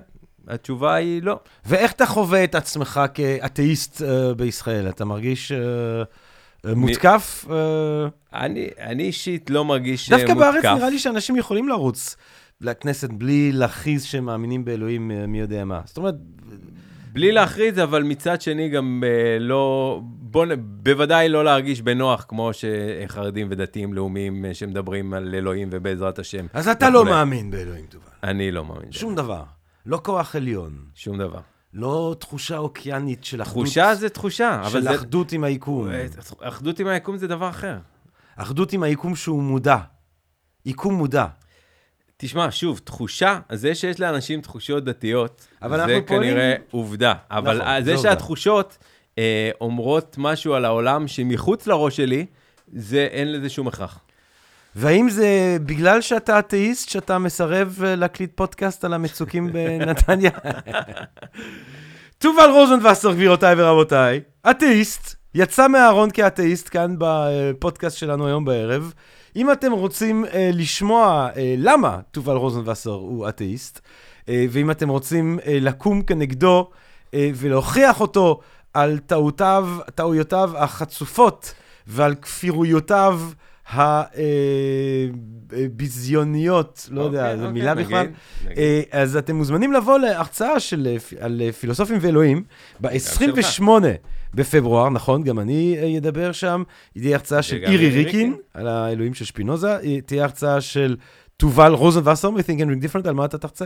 התשובה היא לא. ואיך אתה חווה את עצמך כאתאיסט uh, בישראל? אתה מרגיש uh, מותקף? אני, אני אישית לא מרגיש דווקא מותקף. בארץ נראה לי שאנשים יכולים לרוץ לכנסת בלי להכריז שהם מאמינים באלוהים uh, מי יודע מה. זאת אומרת, בלי להכריז, אבל מצד שני גם אה, לא... בוא, נ- בוודאי לא להרגיש בנוח, כמו שחרדים ודתיים לאומיים אה, שמדברים על אלוהים ובעזרת השם. אז אתה לא. מאמין באלוהים, תובל. אני לא מאמין. שום דבר. לא כוח עליון. שום דבר. לא תחושה אוקיינית של אחדות. תחושה זה תחושה, אבל של זה... אחדות עם היקום. אה, אחדות עם היקום זה דבר אחר. אחדות עם היקום שהוא מודע. יקום מודע. תשמע, שוב, תחושה, זה שיש לאנשים תחושות דתיות, אבל זה אנחנו פועלים- כנראה עובדה. אבל נכון, זה. שהתחושות אה, אומרות משהו על העולם שמחוץ לראש שלי, זה אין לזה שום הכרח. והאם זה בגלל שאתה אתאיסט, שאתה מסרב אה, להקליט פודקאסט על המצוקים בנתניה? תובל רוזנבסר, גבירותיי ורבותיי, אתאיסט, יצא מהארון כאתאיסט כאן בפודקאסט שלנו היום בערב. אם אתם רוצים אה, לשמוע אה, למה תובל רוזנבסר הוא אתאיסט, אה, ואם אתם רוצים אה, לקום כנגדו אה, ולהוכיח אותו על טעותיו, טעויותיו החצופות ועל כפירויותיו הביזיוניות, לא יודע, אוקיי, זו אוקיי, מילה בכלל. נגיד. אה, אז אתם מוזמנים לבוא להרצאה של, אה, על אה, פילוסופים ואלוהים ב-28 בפברואר, נכון, גם אני אה, אדבר שם. תהיה הרצאה של אירי ריקין. על האלוהים של שפינוזה. אה, תהיה הרצאה של תובל רוזנבסר מ-Think and Ring Different, על מה אתה תרצה?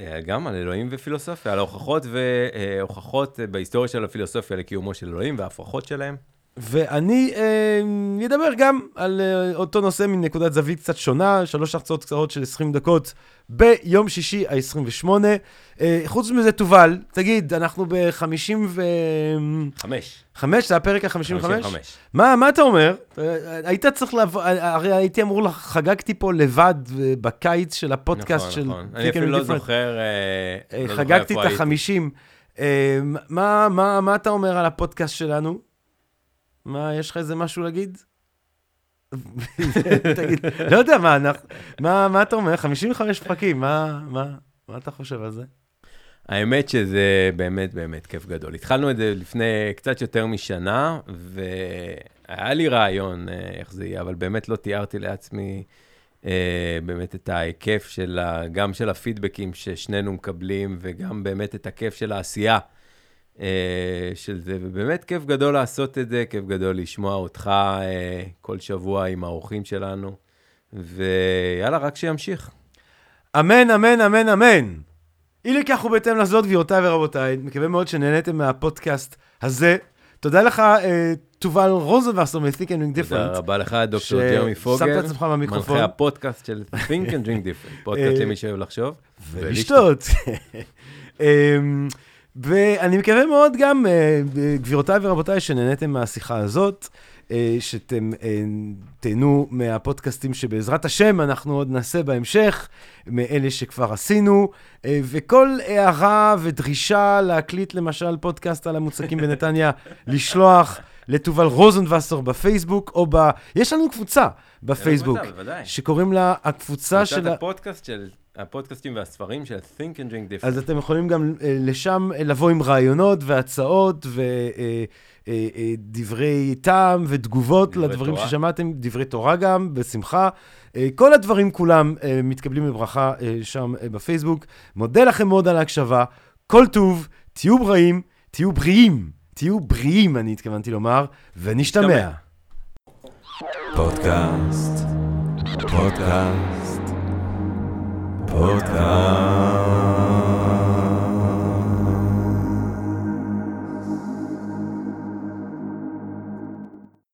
אה, גם על אלוהים ופילוסופיה, על ההוכחות והוכחות בהיסטוריה של הפילוסופיה לקיומו של אלוהים וההפרחות שלהם. ואני אה, אדבר גם על אה, אותו נושא מנקודת זווית קצת שונה, שלוש הרצאות קצרות של 20 דקות ביום שישי ה-28. אה, חוץ מזה, תובל, תגיד, אנחנו ב-50 ו... חמש. חמש? זה הפרק ה-55? 55. מה, מה אתה אומר? אה, היית צריך לבוא, אה, הרי הייתי אמור, לח- חגגתי פה לבד אה, בקיץ של הפודקאסט נכון, של... נכון. אני Think אפילו לא. זוכר... אה, אה, לא זוכר חגגתי את הייתי. החמישים. אה, מה, מה, מה אתה אומר על הפודקאסט שלנו? מה, יש לך איזה משהו להגיד? תגיד, לא יודע, מה, אנחנו, מה, מה אתה אומר? 55 פרקים, מה, מה, מה אתה חושב על זה? האמת שזה באמת באמת כיף גדול. התחלנו את זה לפני קצת יותר משנה, והיה לי רעיון אה, איך זה יהיה, אבל באמת לא תיארתי לעצמי אה, באמת את ההיקף של, ה, גם של הפידבקים ששנינו מקבלים, וגם באמת את הכיף של העשייה של זה, ובאמת כיף גדול לעשות את זה, כיף גדול לשמוע אותך אה, כל שבוע עם האורחים שלנו, ויאללה, רק שימשיך. אמן, אמן, אמן, אמן. אי לכך ובהתאם לזאת, גבירותיי ורבותיי, מקווה מאוד שנהניתם מהפודקאסט הזה. תודה לך, אה, תובל רוזנבסר מ-Think and Drink תודה Different. רבה לך, דוקטור ששמת ג'רמי פוגל. את עצמך במיקרופון. מנחה הפודקאסט של Think and Drink Different, פודקאסט אה, למי שאוהב לחשוב. ולשתות. ואני מקווה מאוד גם, אה, גבירותיי ורבותיי, שנהניתם מהשיחה הזאת, אה, שאתם אה, תהנו מהפודקאסטים שבעזרת השם אנחנו עוד נעשה בהמשך, מאלה שכבר עשינו, וכל הערה ודרישה להקליט למשל פודקאסט על המוצקים בנתניה, לשלוח לתובל רוזנבסר בפייסבוק, או ב... יש לנו קבוצה בפייסבוק. שקוראים לה הקבוצה קבוצת של... ה- הפודקאסט של, הפודקאסטים והספרים של Think and Drink Different. אז אתם יכולים גם אה, לשם אה, לבוא עם רעיונות והצעות ודברי טעם ותגובות דברי לדברים תורה. ששמעתם, דברי תורה גם, בשמחה. אה, כל הדברים כולם אה, מתקבלים בברכה אה, שם אה, בפייסבוק. מודה לכם מאוד על ההקשבה. כל טוב, תהיו בריאים, תהיו בריאים, תהיו בריאים, אני התכוונתי לומר, ונשתמע. נשתמע. פודקאסט, פודקאסט, פודקאסט.